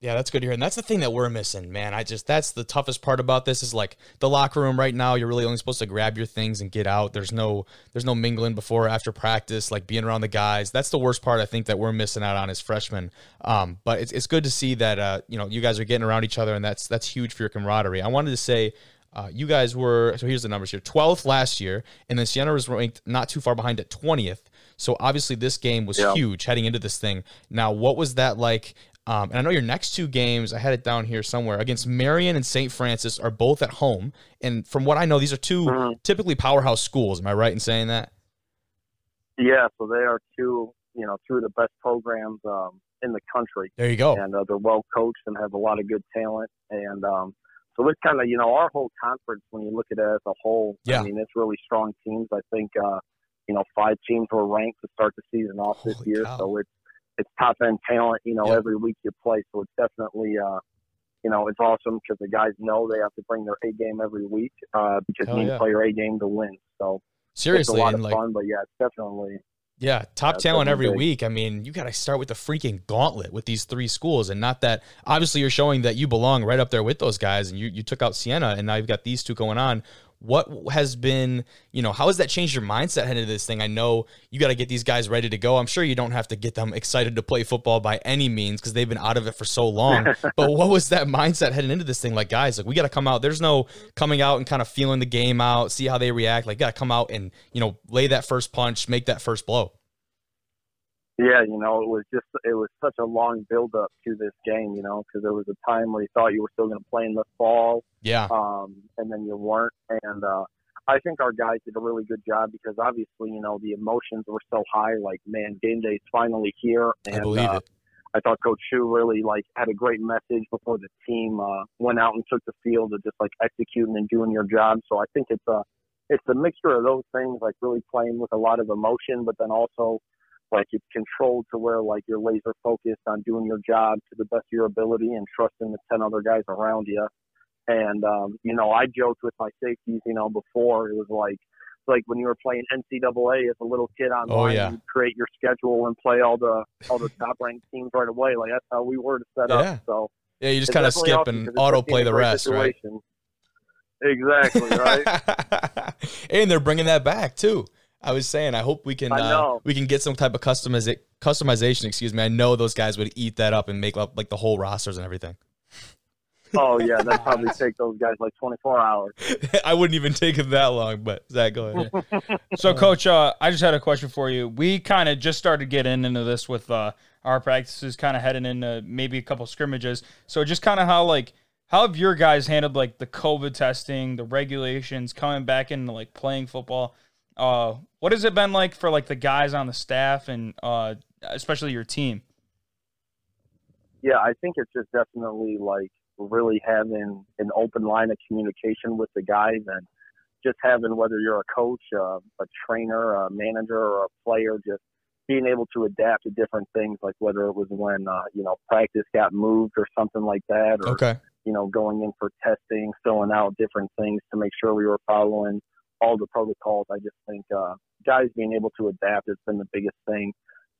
Yeah, that's good to hear. And that's the thing that we're missing, man. I just that's the toughest part about this is like the locker room right now, you're really only supposed to grab your things and get out. There's no there's no mingling before or after practice, like being around the guys. That's the worst part I think that we're missing out on as freshmen. Um, but it's it's good to see that uh, you know, you guys are getting around each other and that's that's huge for your camaraderie. I wanted to say uh, you guys were so here's the numbers here 12th last year and then Siena was ranked not too far behind at 20th so obviously this game was Yeah. huge heading into this thing now what was that like um, and I know your next two games, I had it down here somewhere, against Marian and St. Francis are both at home. And from what I know, these are 2 Mhm. typically powerhouse schools. Am I right in saying that? Yeah, so they are two you know two of the best programs um, in the country, There you go. and uh, they're well coached and have a lot of good talent. And um, so it's kind of you know our whole conference when you look at it as a whole. Yeah. I mean it's really strong teams. I think uh, you know five teams were ranked to start the season off this year, cow. so it's it's top end talent. You know Yeah. every week you play, so it's definitely. Uh, you know, it's awesome because the guys know they have to bring their A game every week uh, because Hell you need yeah. to play your A game to win. So Seriously, it's a lot of like fun, but yeah, it's definitely Yeah, top Yeah, talent every definitely week. I mean, you got to start with the freaking gauntlet with these three schools, and not that obviously you're showing that you belong right up there with those guys, and you you took out Siena, and now you've got these two going on. What has been, you know, how has that changed your mindset heading into this thing? I know you got to get these guys ready to go. I'm sure you don't have to get them excited to play football by any means because they've been out of it for so long. but what was that mindset heading into this thing? Like, guys, like we got to come out. There's no coming out and kind of feeling the game out, see how they react. Like, got to come out and you know lay that first punch, make that first blow. Yeah, you know, it was just it was such a long build up to this game, you know, because there was a time where you thought you were still going to play in the fall, Yeah. um, and then you weren't. And uh, I think our guys did a really good job because obviously, you know, the emotions were so high. Like, man, game day's finally here, and I believe uh, it. I thought Coach Shu really like had a great message before the team uh, went out and took the field of just like executing and doing your job. So I think it's a it's a mixture of those things, like really playing with a lot of emotion, but then also like it's controlled to where like you're laser focused on doing your job to the best of your ability and trusting the ten other guys around you. And um, you know, I joked with my safeties, you know, before it was like like when you were playing NCAA as a little kid online, Oh, yeah. you'd create your schedule and play all the all the top ranked teams right away. Like that's how we were to set Yeah. up. So Yeah, you just kind of skip and auto play the rest, right? Exactly, right? and they're bringing that back too. I was saying, I hope we can uh, we can get some type of customiza- customization. Excuse me. I know those guys would eat that up and make up like the whole rosters and everything. oh yeah, that'd probably take those guys like 24 hours. I wouldn't even take it that long, but Zach, go ahead. So, Coach, uh, I just had a question for you. We kind of just started getting into this with uh, our practices, kind of heading into maybe a couple scrimmages. So, just kind of how like how have your guys handled like the COVID testing, the regulations, coming back into like playing football? Uh, what has it been like for like the guys on the staff and uh, especially your team? Yeah, I think it's just definitely like really having an open line of communication with the guys and just having whether you're a coach, uh, a trainer, a manager, or a player, just being able to adapt to different things, like whether it was when uh, you know practice got moved or something like that, or Okay. you know going in for testing, filling out different things to make sure we were following all the protocols. I just think uh, guys being able to adapt has been the biggest thing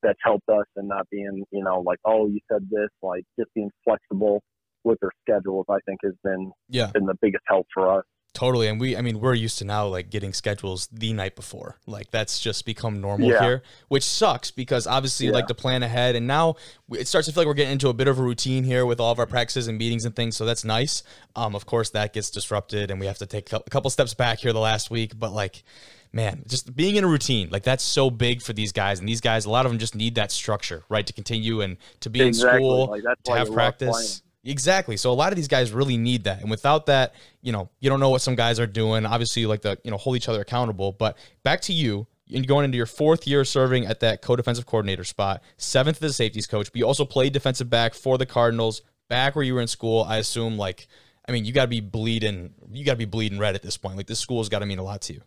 that's helped us and not being, you know, like, oh, you said this, like just being flexible with their schedules, I think has been Yeah. been the biggest help for us. Totally. And we, I mean, we're used to now like getting schedules the night before. Like that's just become normal Yeah. here, which sucks because obviously Yeah. like to plan ahead. And now it starts to feel like we're getting into a bit of a routine here with all of our practices and meetings and things. So that's nice. Um, of course, that gets disrupted and we have to take a couple steps back here the last week. But like, man, just being in a routine, like that's so big for these guys. And these guys, a lot of them just need that structure, right? To continue and to be Exactly. in school, Like, to have practice. Exactly. So a lot of these guys really need that. And without that, you know, you don't know what some guys are doing. Obviously, you like to, you know, hold each other accountable. But back to you, and going into your fourth year serving at that co-defensive coordinator spot, seventh as a safeties coach, but you also played defensive back for the Cardinals, back where you were in school. I assume like I mean, you gotta be bleeding you gotta be bleeding red at this point. Like this school's gotta mean a lot to you.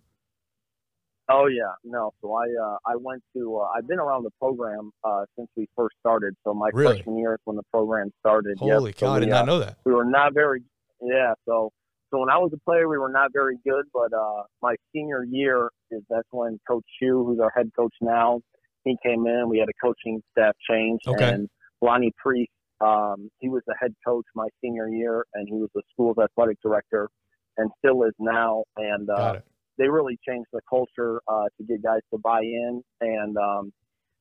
Oh yeah, no. So I uh, I went to uh, I've been around the program uh, since we first started. So my Really? freshman year is when the program started. Yep. Holy So cow, I we, did uh, not know that. we were not very yeah so so when i was a player we were not very good but uh my senior year is that's when coach Shu, who's our head coach now he came in we had a coaching staff change Okay. and Lonnie Pries um he was the head coach my senior year and he was the school's athletic director and still is now and uh Got it. They really changed the culture uh, to get guys to buy in. And um,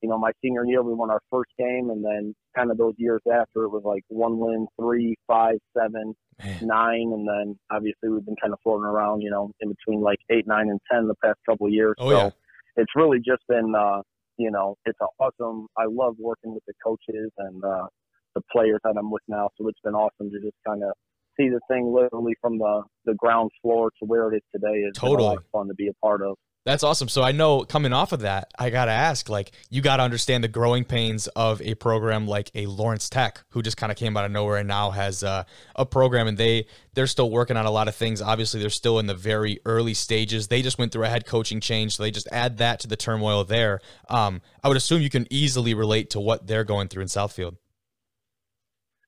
you know, my senior year, we won our first game, and then kind of those years after, it was like one win, three, five, seven, Man. nine, and then obviously we've been kind of floating around, you know, in between like eight, nine, and ten the past couple of years. Oh, so yeah. it's really just been, uh, you know, it's awesome. I love working with the coaches and uh, the players that I'm with now. So it's been awesome to just kind of see the thing literally from the the ground floor to where it is today. A Totally. fun to be a part of. That's awesome. So I know coming off of that, I got to ask like, you got to understand the growing pains of a program like a Lawrence Tech, who just kind of came out of nowhere and now has uh, a program and they, they're still working on a lot of things. Obviously, they're still in the very early stages. They just went through a head coaching change. So they just add that to the turmoil there. Um, I would assume you can easily relate to what they're going through in Southfield.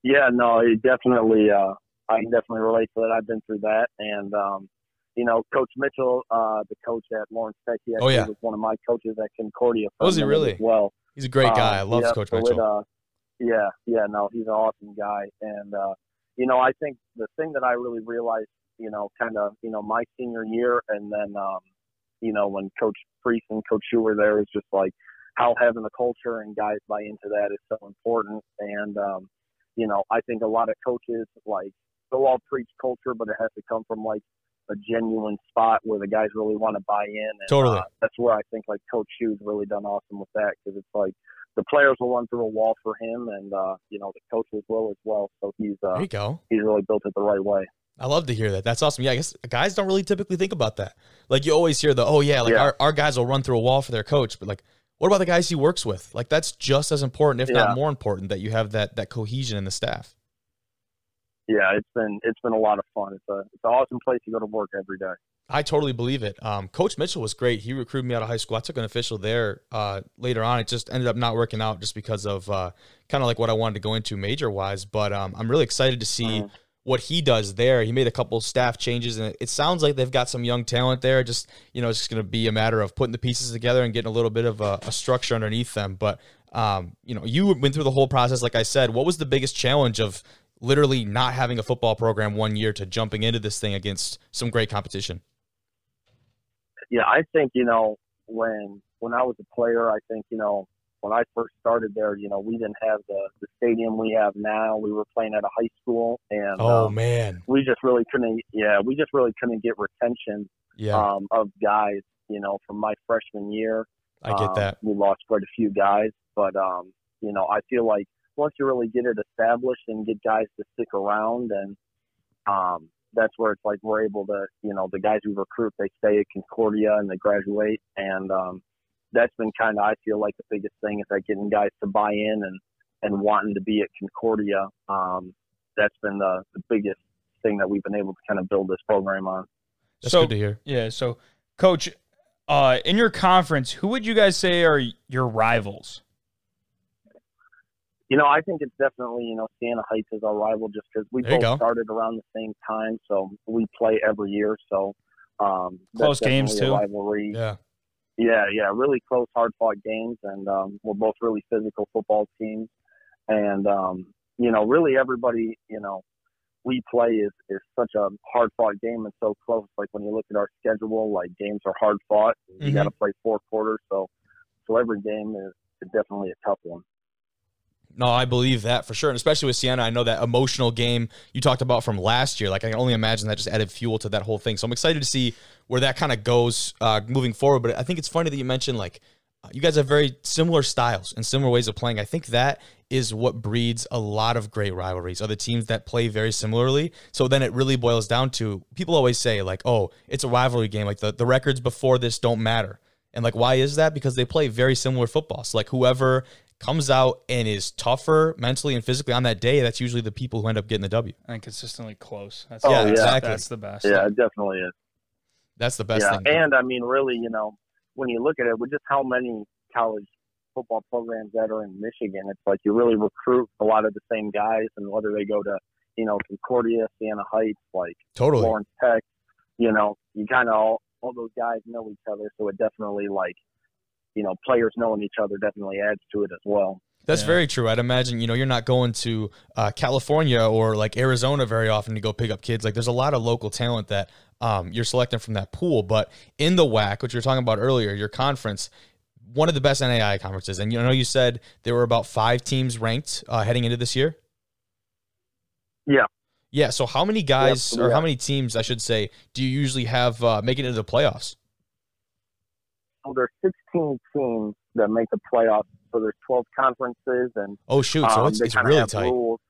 Yeah, no, it definitely, uh, I can definitely relate to that. I've been through that. And, um, you know, Coach Mitchell, uh, the coach at Lawrence Tech, he Oh, yeah. was one of my coaches at Concordia. Was he really? Well. He's a great guy. I Uh, love yeah, Coach so it, Mitchell. uh, yeah, yeah, no, he's an awesome guy, and uh, you know, I think the thing that I really realized, you know, kind of, you know, my senior year, and then, um, you know, when Coach Pries and Coach Shu were there, is just like how having the culture and guys buy into that is so important, and um, you know, I think a lot of coaches like they'll all preach culture, but it has to come from like a genuine spot where the guys really want to buy in. And, Totally. Uh, that's where I think like Coach Shu's really done awesome with that because it's like the players will run through a wall for him, and uh, you know the coaches will as well. So he's uh, there you go. he's really built it the right way. I love to hear that. That's awesome. Yeah, I guess guys don't really typically think about that. Like you always hear the, oh yeah, like Yeah. our, our guys will run through a wall for their coach, but like what about the guys he works with? Like that's just as important, if Yeah. not more important, that you have that that cohesion in the staff. Yeah, it's been it's been a lot of fun. It's a it's an awesome place to go to work every day. I totally believe it. Um, Coach Mitchell was great. He recruited me out of high school. I took an official there uh, later on. It just ended up not working out just because of uh, kind of like what I wanted to go into major wise. But um, I'm really excited to see Mhm. what he does there. He made a couple staff changes, and it, it sounds like they've got some young talent there. Just you know, it's just going to be a matter of putting the pieces together and getting a little bit of a, a structure underneath them. But um, you know, you went through the whole process. Like I said, what was the biggest challenge of literally not having a football program one year to jumping into this thing against some great competition? yeah, I think you know when when I was a player, I think you know when I first started there, you know we didn't have the the stadium we have now. We were playing at a high school, and Oh um, man, we just really couldn't. Yeah, we just really couldn't get retention yeah, um, of guys. You know, from my freshman year, I get um, that. We lost quite a few guys, but um, you know, I feel like once you really get it established and get guys to stick around, and um, that's where it's like we're able to, you know, the guys we recruit, they stay at Concordia and they graduate, and um, that's been kind of, I feel like the biggest thing is like getting guys to buy in and and wanting to be at Concordia. Um, that's been the the biggest thing that we've been able to kind of build this program on. That's so good to hear. yeah, so coach, uh, in your conference, who would you guys say are your rivals? You know, I think it's definitely, you know, Siena Heights is our rival just because we There both started around the same time. So we play every year. So, um, Close games, too? Rivalry. Yeah, Yeah, yeah, really close, hard fought games. And, um, we're both really physical football teams. And, um, you know, really everybody, you know, we play is, is such a hard fought game and so close. Like when you look at our schedule, like games are hard fought. You Mhm. got to play four quarters. So, so every game is definitely a tough one. No, I believe that for sure, and especially with Siena, I know that emotional game you talked about from last year. Like I can only imagine that just added fuel to that whole thing. So I'm excited to see where that kind of goes uh, moving forward. But I think it's funny that you mentioned like uh, you guys have very similar styles and similar ways of playing. I think that is what breeds a lot of great rivalries are the teams that play very similarly. So then it really boils down to people always say like, oh, it's a rivalry game. Like the, the records before this don't matter. And like, why is that? Because they play very similar football. So like whoever comes out and is tougher mentally and physically on that day, that's usually the people who end up getting the W. And consistently close. That's, Oh, that's, yeah. exactly. that's the best. Yeah, it definitely is. That's the best yeah, thing. and I mean, really, you know, when you look at it, with just how many college football programs that are in Michigan, it's like you really recruit a lot of the same guys, and whether they go to, you know, Concordia, Siena Heights, like totally. Lawrence Tech, you know, you kind of all, all those guys know each other, so it definitely like, you know, players knowing each other definitely adds to it as well. That's Yeah. very true. I'd imagine, you know, you're not going to uh, California or like Arizona very often to go pick up kids. Like there's a lot of local talent that um, you're selecting from that pool. But in the WHAC, which you were talking about earlier, your conference, one of the best NAIA conferences. And you know, you said there were about five teams ranked uh, heading into this year. Yeah. Yeah. So how many guys or yeah. how many teams, I should say, do you usually have uh, making it into the playoffs? So there's 16 teams that make the playoffs. So there's 12 conferences, and Oh shoot! So Um, it's, it's really tight. Rules.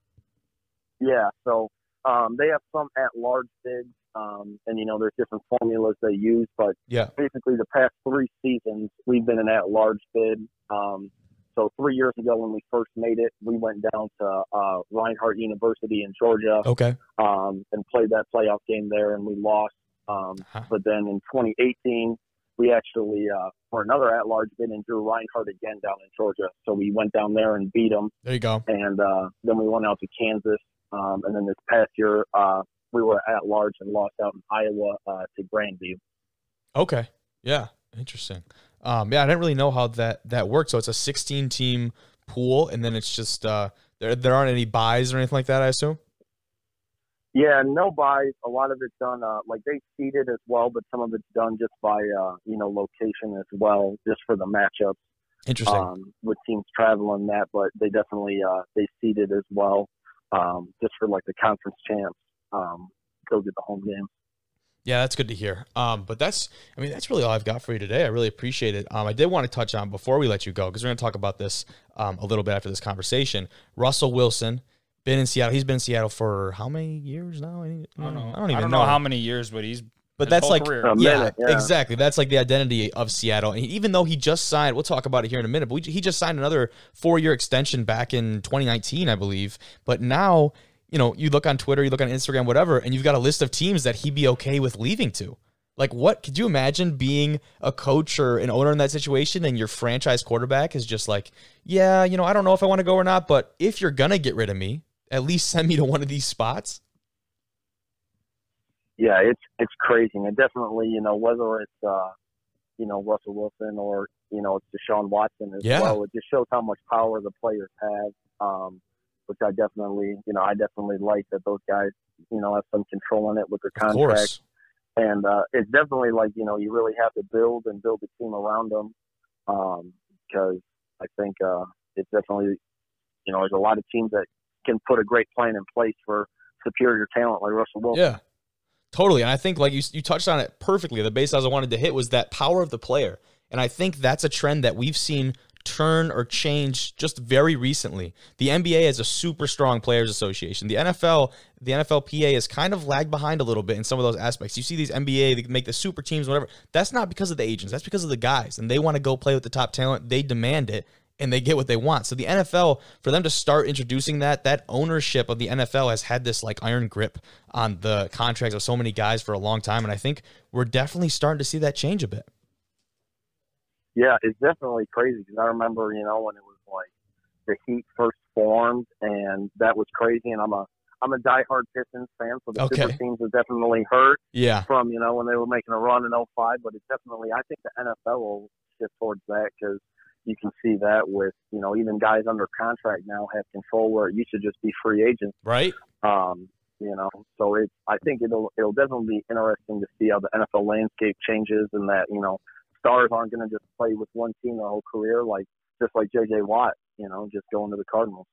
Yeah, so um, they have some at large bids, Um, and you know, there's different formulas they use, but Yeah. basically the past three seasons we've been an at-large bid. Um, so three years ago when we first made it, we went down to uh, Reinhardt University in Georgia Okay. um, and played that playoff game there, and we lost. Um, Uh-huh. But then in 2018, we actually uh, for another at-large bid and drew Reinhardt again down in Georgia. So we went down there and beat them, There you go. and uh, then we went out to Kansas, um, and then this past year uh, we were at large and lost out in Iowa uh, to Grandview. Okay. Yeah. Interesting. Um, yeah, I didn't really know how that that worked. So it's a 16 team pool, and then it's just uh, there there aren't any buys or anything like that. I assume. Yeah, no buys. A lot of it's done uh, like they seeded as well, but some of it's done just by uh, you know location as well, just for the matchups. Interesting. um, with teams traveling that, but they definitely uh, they seeded as well, um, just for like the conference champs. Um, go get the home game. Yeah, that's good to hear. Um, but that's, I mean, that's really all I've got for you today. I really appreciate it. Um, I did want to touch on before we let you go because we're going to talk about this um, a little bit after this conversation. Russell Wilson, been in Seattle. He's been in Seattle for how many years now? I don't, I don't know. I don't even know. how many years, but he's But his that's whole like, career. Yeah, minute, yeah. exactly. That's like the identity of Seattle. And he- even though he just signed, we'll talk about it here in a minute. But we, he just signed another four-year extension back in 2019, I believe. But now, you know, you look on Twitter, you look on Instagram, whatever, and you've got a list of teams that he'd be okay with leaving to. Like, what could you imagine being a coach or an owner in that situation, and your franchise quarterback is just like, yeah, you know, I don't know if I want to go or not, but if you're gonna get rid of me, at least send me to one of these spots. Yeah, it's it's crazy, and definitely you know whether it's uh, you know Russell Wilson or you know it's Deshaun Watson as Yeah. well. It just shows how much power the players have. Um, which I definitely, you know, I definitely like that those guys, you know, have some control in it with their Of contract. and uh, it's definitely like you know you really have to build and build a team around them because I think uh, it's definitely you know there's a lot of teams that can put a great plan in place for superior talent like Russell Wilson. Yeah, totally. And I think like you you touched on it perfectly. The base I wanted to hit was that power of the player, and I think that's a trend that we've seen turn or change just very recently. The NBA has a super strong players association. The NFL, the NFLPA is kind of lagged behind a little bit in some of those aspects. You see these NBA they make the super teams whatever. That's not because of the agents. That's because of the guys and they want to go play with the top talent. They demand it and they get what they want. So the NFL, for them to start introducing that, that ownership of the NFL has had this like iron grip on the contracts of so many guys for a long time. And I think we're definitely starting to see that change a bit. Yeah, it's definitely crazy because I remember, you know, when it was like the Heat first formed, and that was crazy. And I'm a I'm a diehard Pistons fan, so the Okay. super teams have definitely hurt Yeah. from you know when they were making a run in 05. But it's definitely I think the NFL will shift towards that because you can see that with you know even guys under contract now have control where it used to just be free agents. Right? Um, you know, so it's I think it'll it'll definitely be interesting to see how the NFL landscape changes and that you know stars aren't going to just play with one team their whole career like just like JJ Watt, you know, just going to the Cardinals.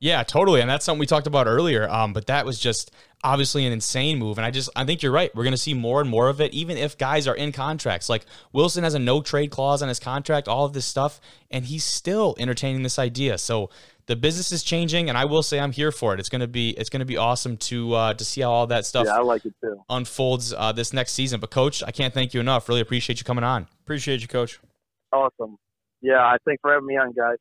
Yeah, totally. And that's something we talked about earlier. Um, but that was just obviously an insane move. And I just I think you're right. We're gonna see more and more of it, even if guys are in contracts. Like Wilson has a no trade clause on his contract, all of this stuff, and he's still entertaining this idea. So the business is changing, and I will say I'm here for it. It's gonna be it's gonna be awesome to uh, to see how all that stuff Yeah, I like it too. unfolds uh, this next season. But coach, I can't thank you enough. Really appreciate you coming on. Appreciate you, coach. Awesome. Yeah, I thanks for having me on, guys.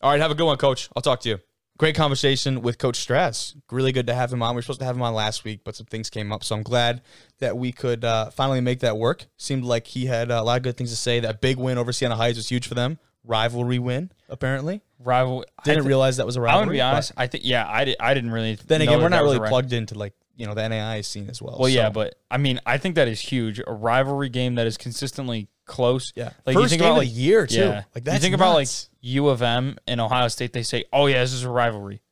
All right, have a good one, coach. I'll talk to you. Great conversation with Coach Strass. Really good to have him on. We were supposed to have him on last week, but some things came up. So I'm glad that we could uh, finally make that work. Seemed like he had a lot of good things to say. That big win over Siena Heights was huge for them. Rivalry win, apparently. Rival. Didn't thi- realize that was a I'm rivalry. gonna be honest. I think yeah. I, di- I didn't really. Then again, that we're that not really plugged into like you know the NAIA scene as well. Well, yeah, but I mean, I think that is huge. A rivalry game that is consistently close. yeah, like first you think game about like year too. yeah, like you that's think about like nuts. U of M and Ohio State. They say, "Oh yeah, this is a rivalry."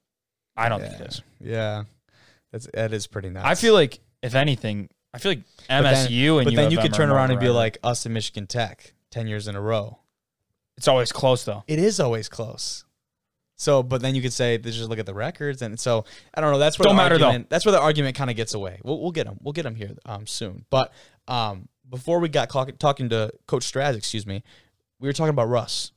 I don't think yeah, it is. yeah, that's that is pretty nice. I feel like if anything, I feel like MSU But then- and but U then you could turn around and be rivalry. like us and Michigan Tech ten years in a row. it's always close though. It is always close. So, but then you could say, just look at the records, and so I don't know. That's where Don't the matter, though. That's where the argument kind of gets away. We'll, we'll get them. We'll get them here um, soon. But um, before we got talking to Coach Straz, excuse me, we were talking about Russ.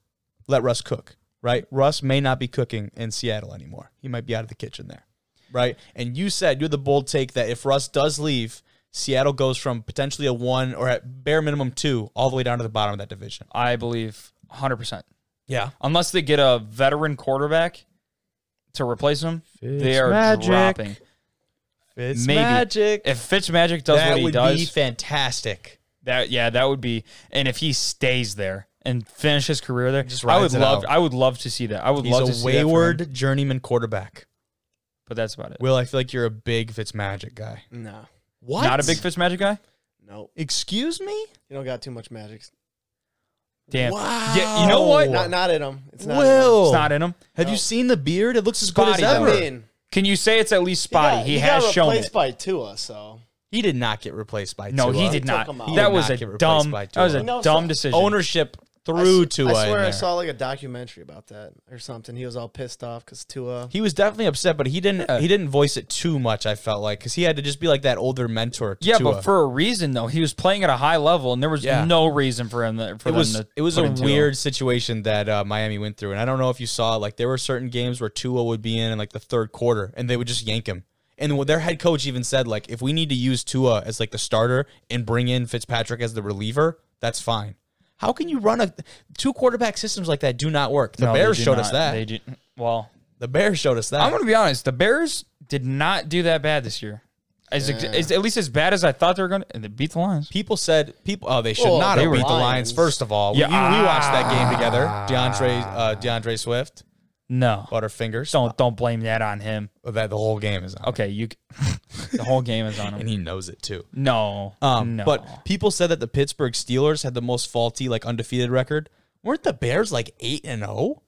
Let Russ cook, right? Russ may not be cooking in Seattle anymore. He might be out of the kitchen there. right? And you said you're the bold take that if Russ does leave, Seattle goes from potentially a one or at bare minimum two all the way down to the bottom of that division. I believe 100%. Yeah. Unless they get a veteran quarterback to replace him, they are Fitzmagic. dropping. It's Maybe. magic. If Fitzmagic does that what he would does, be fantastic. that yeah, that would be. And if he stays there and finish his career there, Just I would rides it love. out. I would love to see that. I would He's love to a see that for him, wayward journeyman quarterback. but that's about it. Will, I feel like you're a big Fitzmagic guy. No, What? Not a big Fitzmagic guy. no, Excuse me? you don't got too much magic. Damn. Wow. Yeah, you know what? Not not in him. It's not. Will, It's not in him. have you seen the beard? It looks as good as Spotty, In him. ever. I mean, Can you say it's at least spotty? got- He, got has shown replaced it. by Tua, so He did not get replaced by No, Tua. he They did not. took him out. He That did was not a get replaced dumb. by That was a Tua. No, dumb so- decision. Ownership I threw s- Tua. I in swear I saw like a documentary about that or something. He was all pissed off because Tua. He was definitely upset, but he didn't. Yeah. He didn't voice it too much. I felt like because he had to just be like that older mentor. To Yeah, Tua. but for a reason though, he was playing at a high level, and there was Yeah. no reason for him. To, for it them was to it was a in Tua. weird situation that uh, Miami went through, and I don't know if you saw like there were certain games where Tua would be in in like the third quarter, and they would just yank him. And their head coach even said like, if we need to use Tua as like the starter and bring in Fitzpatrick as the reliever, that's fine. How can you run a two quarterback systems like that? Do not work. The No, Bears did showed us that. They did, well, the Bears showed us that. I'm going to be honest. The Bears did not do that bad this year. As, as- at least as bad as I thought they were going to. And they beat the Lions. People said people. Oh, they should Well, not they have were beat the Lions. Lions. First of all, Yeah, we, we watched that game together. D'Andre, uh, D'Andre Swift, No, Butterfingers. don't don't blame that on him. that the whole game is on. Okay, you. the whole game is on him, and he knows it too. No, Um, no. but people said that the Pittsburgh Steelers had the most faulty, like undefeated record. Weren't the Bears like eight and zero?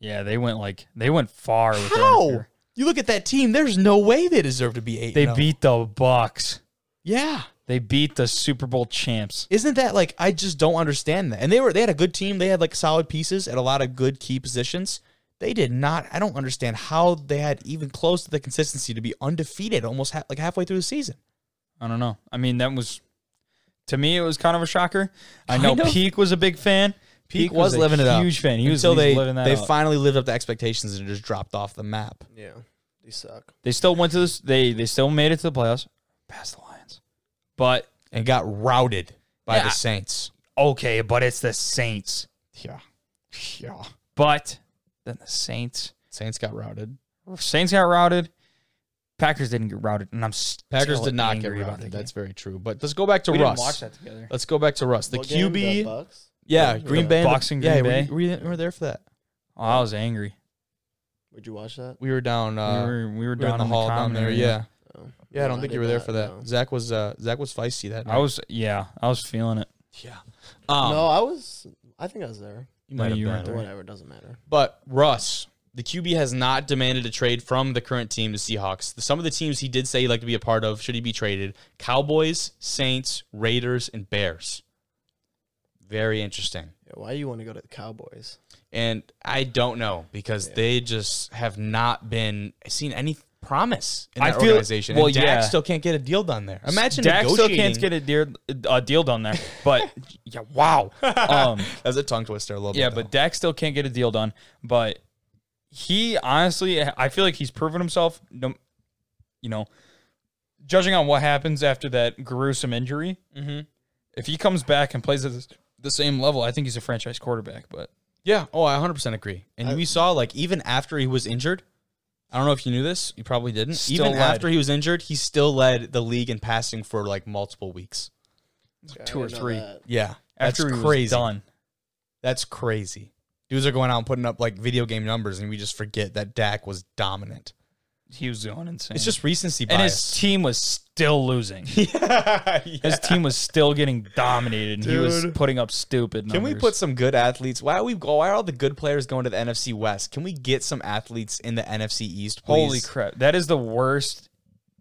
yeah, they went like they went far with How? You look at that team. There's no way they deserve to be eight. They oh. beat the Bucks. Yeah. They beat the Super Bowl champs. Isn't that like I just don't understand that? And they were they had a good team. They had like solid pieces at a lot of good key positions. They did not. I don't understand how they had even close to the consistency to be undefeated almost ha- like halfway through the season. I don't know. I mean, that was to me it was kind of a shocker. I know Kind of. Peak was a big fan. Peak was, a living it up. Huge fan. He was until he's they living that they up. finally lived up to expectations and just dropped off the map Yeah, they suck. They still went to this. They they still made it to the playoffs, past the Lions. But and got routed by Yeah. the Saints. okay, but it's the Saints. Yeah, yeah. But then the Saints, Saints got routed. Saints got routed. Packers didn't get routed, and I'm still Packers did not get angry about routed. that That's very true. But let's go back to we Russ. didn't watch that together. Let's go back to Russ. The What game? QB. The Bucks. yeah, Yeah. Green Bay. and the- Bucks yeah, Green were Bay. you- Were, you, were there for that? Oh, I was angry. Would you watch that? We were down. Uh, we were we were we were down in the hall down there. area. Yeah. Oh. Yeah, I don't think did you were there not, for that. no. Zach was uh, Zach was feisty that night. I was yeah, I was feeling it. Yeah. Um, no, I was. I think I was there. You might No, have you been. weren't there. Whatever, doesn't matter. But Russ, the QB has not demanded a trade from the current team, the Seahawks. Some of the teams he did say he'd like to be a part of, should he be traded? Cowboys, Saints, Raiders, and Bears. Very interesting. Yeah, why you want to go to the Cowboys? And I don't know because they just have not been seen any promise in I that feel- organization. well, and Dak yeah. still can't get a deal done there. Imagine Dak still negotiating. can't get a deal, a deal done there, but yeah, wow. Um, That's a tongue twister a little bit. yeah, bit. but Dak still can't get a deal done. But he honestly, I feel like he's proven himself. No, you know, judging on what happens after that gruesome injury, hmm if he comes back and plays at this, the same level, I think he's a franchise quarterback. But Yeah. Oh, I 100% agree. And we saw, like, even after he was injured, I don't know if you knew this. You probably didn't. Still even led. after he was injured, he still led the league in passing for, like, multiple weeks. Okay, I two or didn't know three. that. Yeah. That's after he crazy. was done, That's crazy. Dudes are going out and putting up, like, video game numbers, and we just forget that Dak was dominant. He was going insane. It's just recency bias. and his team was still losing. yeah, His team was still getting dominated, and he was Dude. putting up stupid numbers. Can we put some good athletes? Why are we go? Why are all the good players going to the NFC West? Can we get some athletes in the NFC East, please? Holy crap! That is the worst.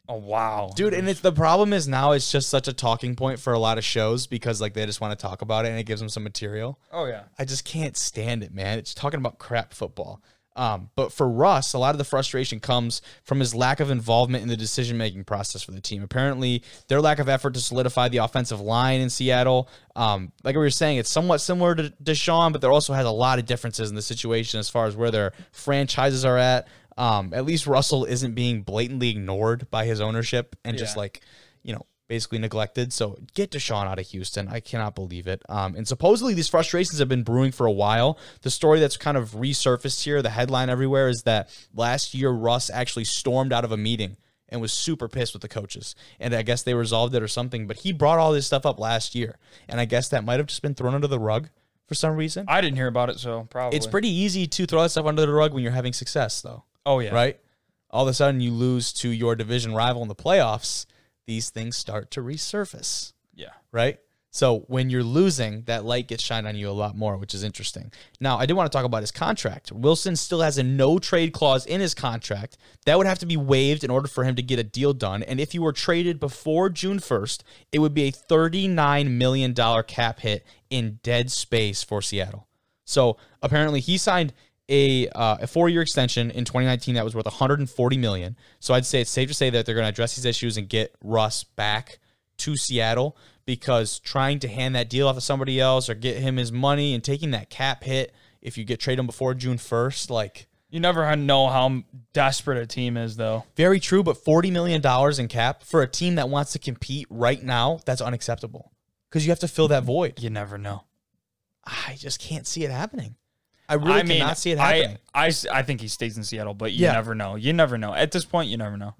Oh wow, dude and it's the problem is now it's just such a talking point for a lot of shows because like they just want to talk about it and it gives them some material Oh yeah. i just can't stand it man it's talking about crap football um, but for Russ, a lot of the frustration comes from his lack of involvement in the decision making process for the team. Apparently, their lack of effort to solidify the offensive line in Seattle, um, like we were saying, it's somewhat similar to Deshaun, but there also has a lot of differences in the situation as far as where their franchises are at. Um, at least Russell isn't being blatantly ignored by his ownership and just like, you know, basically neglected. So get Deshaun out of Houston. I cannot believe it. Um, and supposedly these frustrations have been brewing for a while. The story that's kind of resurfaced here, the headline everywhere is that last year Russ actually stormed out of a meeting and was super pissed with the coaches. And I guess they resolved it or something. But he brought all this stuff up last year. And I guess that might have just been thrown under the rug for some reason. I didn't hear about it, so probably It's pretty easy to throw that stuff under the rug when you're having success, though Oh yeah, right? All of a sudden, you lose to your division rival in the playoffs. These things start to resurface, Yeah. right? So when you're losing, that light gets shined on you a lot more, which is interesting. Now, I did want to talk about his contract. Wilson still has a no trade clause in his contract. That would have to be waived in order for him to get a deal done. And if you were traded before June 1st, it would be a $39 million cap hit in dead space for Seattle. So apparently he signed a uh, a four year extension in 2019 that was worth 140 million. So I'd say it's safe to say that they're going to address these issues and get Russ back to Seattle because trying to hand that deal off to somebody else or get him his money and taking that cap hit if you get trade him before June 1st, like You never know how desperate a team is, though. very true. But 40 million dollars in cap for a team that wants to compete right now, that's unacceptable because you have to fill that void. You never know. I just can't see it happening. I really I mean, cannot see it happening. I-. I, I think he stays in Seattle, but you Yeah. never know. You never know. At this point, you never know.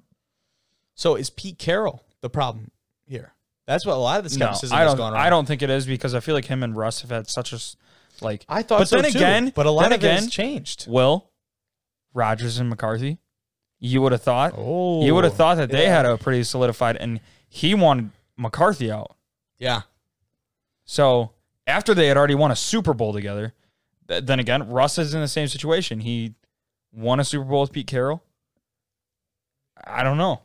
So is Pete Carroll the problem here? That's what a lot of the skepticism No, I don't. around. I don't think it is because I feel like him and Russ have had such a like. I thought But so then too, again- but a lot of again- changed. Will Rodgers and McCarthy. You would have thought. Oh, you would have thought that they had a pretty solidified, and he wanted McCarthy out. Yeah, So after they had already won a Super Bowl together, th- then again, Russ is in the same situation. He won a Super Bowl with Pete Carroll. I don't know.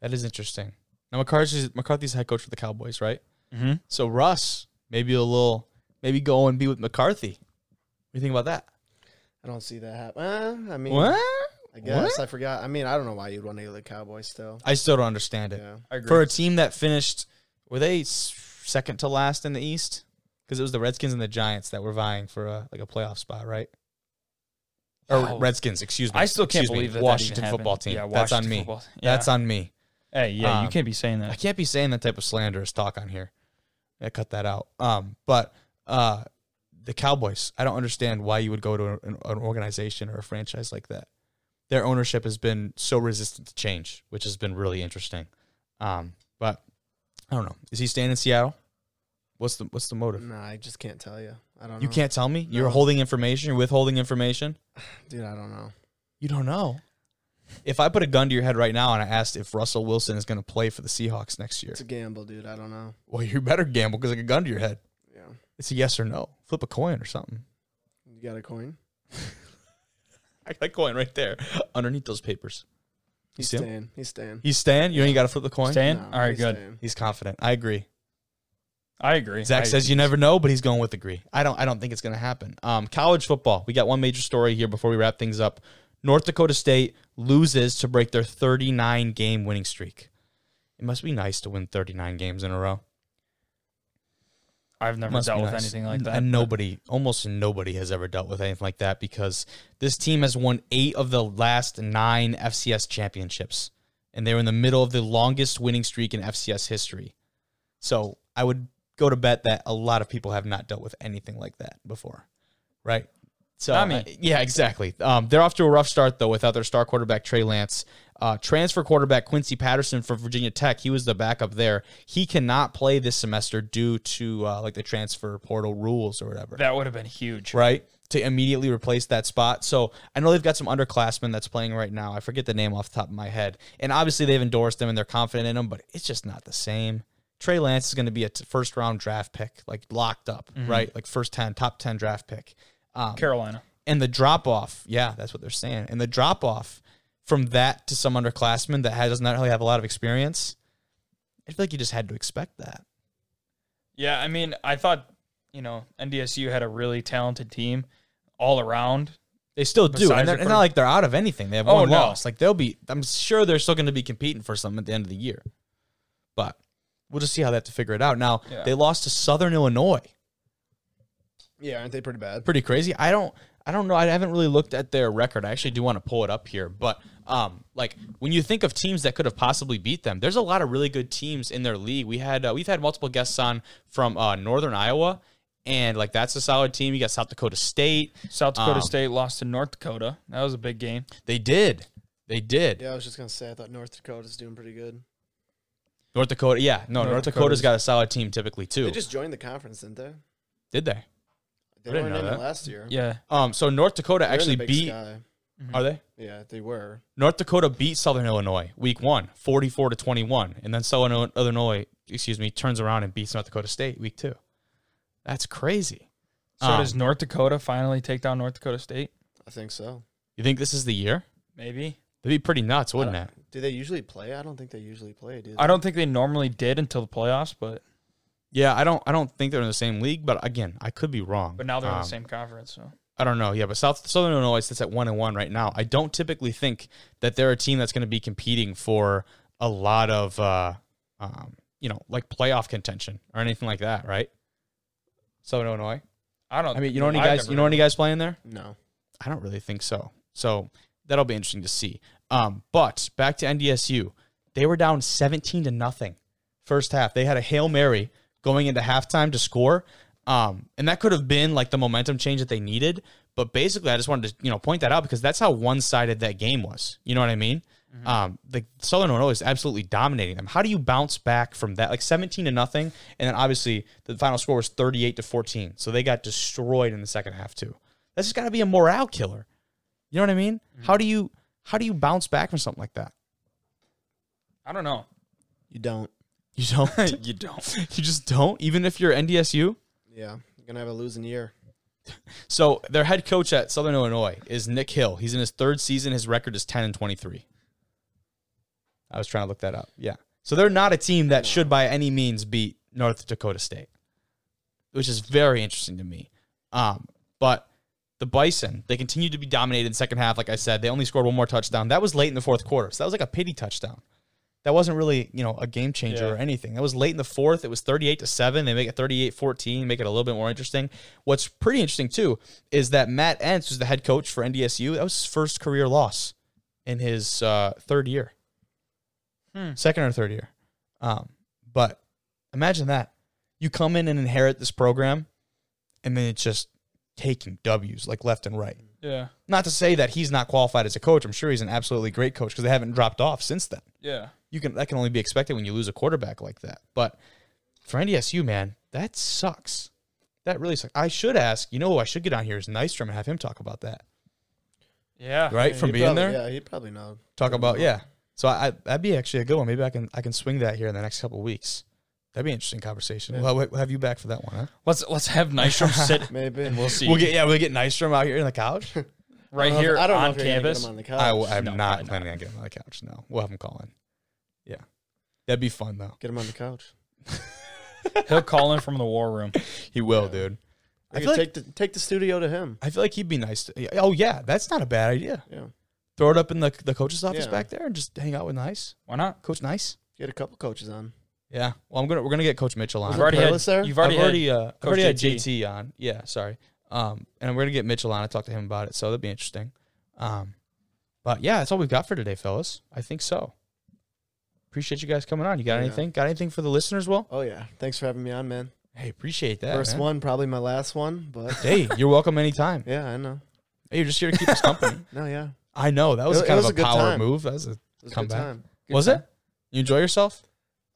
that is interesting. Now McCarthy's McCarthy's head coach for the Cowboys, right? Mm-hmm. So Russ maybe a little maybe go and be with McCarthy. What do you think about that? I don't see that happen. Uh, I mean, What? I guess I forgot. I mean, I don't know why you'd want to go to the Cowboys still. I still don't understand it. Yeah. I agree. For a team that finished, were they second to last in the East? Because it was the Redskins and the Giants that were vying for a like a playoff spot, right? Or Oh. Redskins, excuse me. I still can't Excuse me, believe that that Washington happened. football team. Yeah, That's on me. football- That's yeah. on me. Hey, yeah, you Um, can't be saying that. I can't be saying that type of slanderous talk on here. I cut that out. Um, but uh, the Cowboys, I don't understand why you would go to an, an organization or a franchise like that. Their ownership has been so resistant to change, which has been really interesting. Um, but I don't know. Is he staying in Seattle? What's the What's the motive? Nah, I just can't tell you. I don't. Know. You know. can't tell me. You're No. holding information. You're withholding information. dude. I don't know. You don't know. If I put a gun to your head right now and I asked if Russell Wilson is going to play for the Seahawks next year, It's a gamble, dude. I don't know. well, you better gamble because I got a gun to your head. Yeah, It's a yes or no. Flip a coin or something. you got a coin. I got a coin right there underneath those papers. He's see him? staying. He's staying. He's staying. You ain't got to flip the coin. Staying? No, All right, he's good. staying. He's confident. I agree. I agree. Zach I says you never know, but he's going with agree. I don't. I don't think it's going to happen. Um, college football. We got one major story here before we wrap things up. North Dakota State loses to break their 39 game winning streak. It must be nice to win 39 games in a row. I've never Must dealt with nice. anything like that. And nobody, almost nobody, has ever dealt with anything like that because this team has won eight of the last nine FCS championships, and they're in the middle of the longest winning streak in FCS history. So I would go to bet that a lot of people have not dealt with anything like that before, right? So Not me. uh, yeah, exactly. Um, they're off to a rough start though without their star quarterback Trey Lance. Uh, transfer quarterback Quincy Patterson from Virginia Tech. He was the backup there. He cannot play this semester due to uh, like the transfer portal rules or whatever That would have been huge. right? To immediately replace that spot. So I know they've got some underclassmen that's playing right now. I forget the name off the top of my head. And obviously they've endorsed him and they're confident in him, but it's just not the same. Trey Lance is going to be a t- first round draft pick, like locked up, right? Like first 10, top 10 draft pick. Um, Carolina. and the drop off, yeah, that's what they're saying. And the drop off from that to some underclassmen that has, does not really have a lot of experience, I feel like you just had to expect that. Yeah, I mean, I thought you know NDSU had a really talented team all around. They still do. And it's not like they're out of anything. They have Oh, one no. loss. Like they'll be, I'm sure they're still going to be competing for something at the end of the year. But we'll just see how they have to figure it out. Now, Yeah. they lost to Southern Illinois. Yeah, aren't they pretty bad? Pretty crazy. I don't, I don't know. I haven't really looked at their record. I actually do want to pull it up here, but um, like when you think of teams that could have possibly beat them, there's a lot of really good teams in their league. We had uh, we've had multiple guests on from uh, Northern Iowa, and like that's a solid team. You got South Dakota State. South Dakota Um, State lost to North Dakota. That was a big game. They did, they did. Yeah, I was just gonna say I thought North Dakota's doing pretty good. North Dakota, yeah, no, North North, Dakota's- Dakota's got a solid team typically too. They just joined the conference, didn't they? did they? They I didn't weren't know in that. it last year. Yeah. Um, so North Dakota They're in the actually Big beat. Sky. Are they? Yeah, they were. North Dakota beat Southern Illinois week one, 44 to 21. And then Southern Illinois, excuse me, turns around and beats North Dakota State week two. That's crazy. So Um, does North Dakota finally take down North Dakota State? I think so. You think this is the year? Maybe. That'd be pretty nuts, wouldn't it? don't- they usually play? I don't think they usually play. Do they? I don't think they normally did until the playoffs, but Yeah, I don't I don't think they're in the same league, but again, I could be wrong. but now they're in Um, the same conference. So I don't know. Yeah, but South Southern Illinois sits at one and one right now. I don't typically think that they're a team that's going to be competing for a lot of, uh, um, you know, like playoff contention or anything like that, right? Southern Illinois. I don't. I mean, you know any I've guys? never You know any guys playing there? No. I don't really think so. So that'll be interesting to see. Um, but back to NDSU, they were down 17 to nothing first half. They had a hail mary going into halftime to score, um, and that could have been like the momentum change that they needed. But basically, I just wanted to you know point that out because that's how one sided that game was. You know what I mean? Um, the Southern Illinois is absolutely dominating them. How do you bounce back from that? Like 17 to nothing, and then obviously the final score was 38 to 14. So they got destroyed in the second half too. That's just got to be a morale killer. You know what I mean? How do you how do you bounce back from something like that? I don't know. You don't. You don't. you don't. you just don't. Even if you're NDSU. Yeah. You're gonna have a losing year. So their head coach at Southern Illinois is Nick Hill. He's in his third season. His record is 10 and 23. I was trying to look that up. Yeah. So they're not a team that should by any means beat North Dakota State, which is very interesting to me. Um, but the Bison, they continued to be dominated in the second half. Like I said, they only scored one more touchdown. That was late in the fourth quarter. So that was like a pity touchdown. That wasn't really, you know, a game changer Yeah. or anything. That was late in the fourth. It was 38 to 7. They make it 38-14, make it a little bit more interesting. What's pretty interesting too is that Matt Entz, who's the head coach for NDSU, that was his first career loss in his uh, third year. Hmm. Second or third year. Um, but imagine that. You come in and inherit this program and then it's just taking W's like left and right. Yeah. Not to say that he's not qualified as a coach. I'm sure he's an absolutely great coach because they haven't dropped off since then. Yeah. You can that can only be expected when you lose a quarterback like that. But for NDSU, man, that sucks. That really sucks. I should ask. You know who I should get on here is Nystrom and have him talk about that. Yeah. Right from being probably- there, Yeah, he'd probably know. talk about yeah. So I, I that'd be actually a good one. Maybe I can I can swing that here in the next couple of weeks. That'd be an interesting conversation. Yeah. We'll, we'll have you back for that one, huh? Let's let's have Nystrom sit Maybe. and we'll see. We'll get yeah, we'll get Nystrom out here in the couch. right I don't if- here I don't know on if you're get campus. him on the couch. I, w- I'm No, not probably planning on getting him on the couch. No, we'll have him call in. Yeah, that'd be fun though. Get him on the couch. He'll call in from the war room. He will, Yeah. dude. I I feel could like take the take the studio to him. I feel like he'd be nice. To, oh yeah, that's not a bad idea. Yeah. Throw it up in the the coach's office Yeah. back there and just hang out with Nice, Why not? Coach Nice. Get a couple coaches on. Yeah. Well, I'm gonna we're gonna get Coach Mitchell on. Was You've already had. Perlis there? You've already, I've already, had. uh, I've Coach already had JT. JT on. Yeah, sorry. Um, and we're gonna get Mitchell on. I talked to him about it, so that'd be interesting. Um, but yeah, that's all we've got for today, fellas. I think so. Appreciate you guys coming on. You got Yeah. anything? Got anything for the listeners? Will? Oh yeah. Thanks for having me on, man. Hey, appreciate that. First man. one, probably my last one, but Hey, you're welcome anytime. yeah, I know. Hey, you're just here to keep us company. No, yeah. I know that was It- it kind was of a a, good power time. move. That was a It was a good back. time. Good was time. it? You enjoy yourself?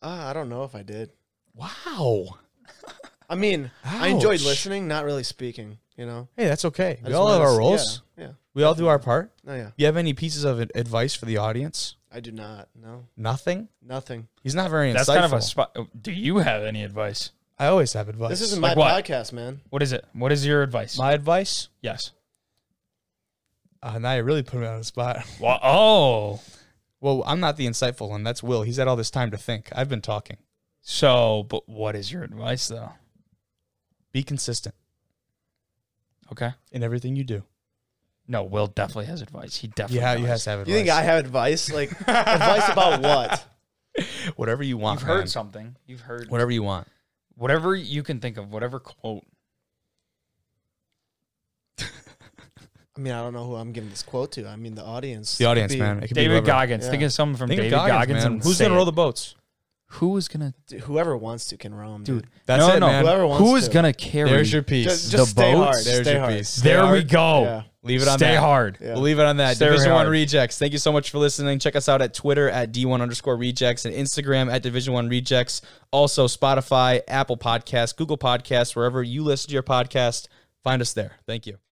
Uh, I don't know if I did. Wow. I mean, I enjoyed Ouch. listening, not really speaking. You know, Hey, that's okay. I We just all have wanted our to- roles. Yeah, yeah. We all do our part. No, yeah. You have any pieces of ad- advice for the audience? I do not. No, Nothing. nothing. He's not very That's insightful. kind of a spot. Do you have any advice? I always have advice. This isn't Like my what? podcast, man. What is it? What is your advice? my advice. yes. Uh, now you really put me on the spot. Well, oh, Well, I'm not the insightful one. That's Will. He's had all this time to think. I've been talking. so but what is your advice though? Be consistent Okay. in everything you do. No, Will definitely has advice. He definitely. Yeah, you does. have to have advice. You think I have advice? Like advice about what? Whatever you want. You've heard something. You've heard Whatever you want. whatever you can think of. Whatever quote. I mean, I don't know who I'm giving this quote to. I mean, the audience. The Could audience, be- man. It could be David whoever. Goggins. Yeah. Think of someone from Think of David Goggins, Goggins, man. and Who's gonna roll the boats? Who is gonna? Dude, Whoever wants to can roam, dude. Dude, That's no, it, no. man. Whoever wants Who is to. gonna carry? There's your piece. Just, just The stay boats? hard. There's stay your hard. piece. there Stay we hard. go. Yeah. Leave it on Stay that. hard. Yeah. We'll leave it on that. Stay Division hard. One Rejects. Thank you so much for listening. Check us out at Twitter at D1 underscore rejects and Instagram at Division One Rejects. Also Spotify, Apple Podcasts, Google Podcasts, wherever you listen to your podcast. Find us there. Thank you.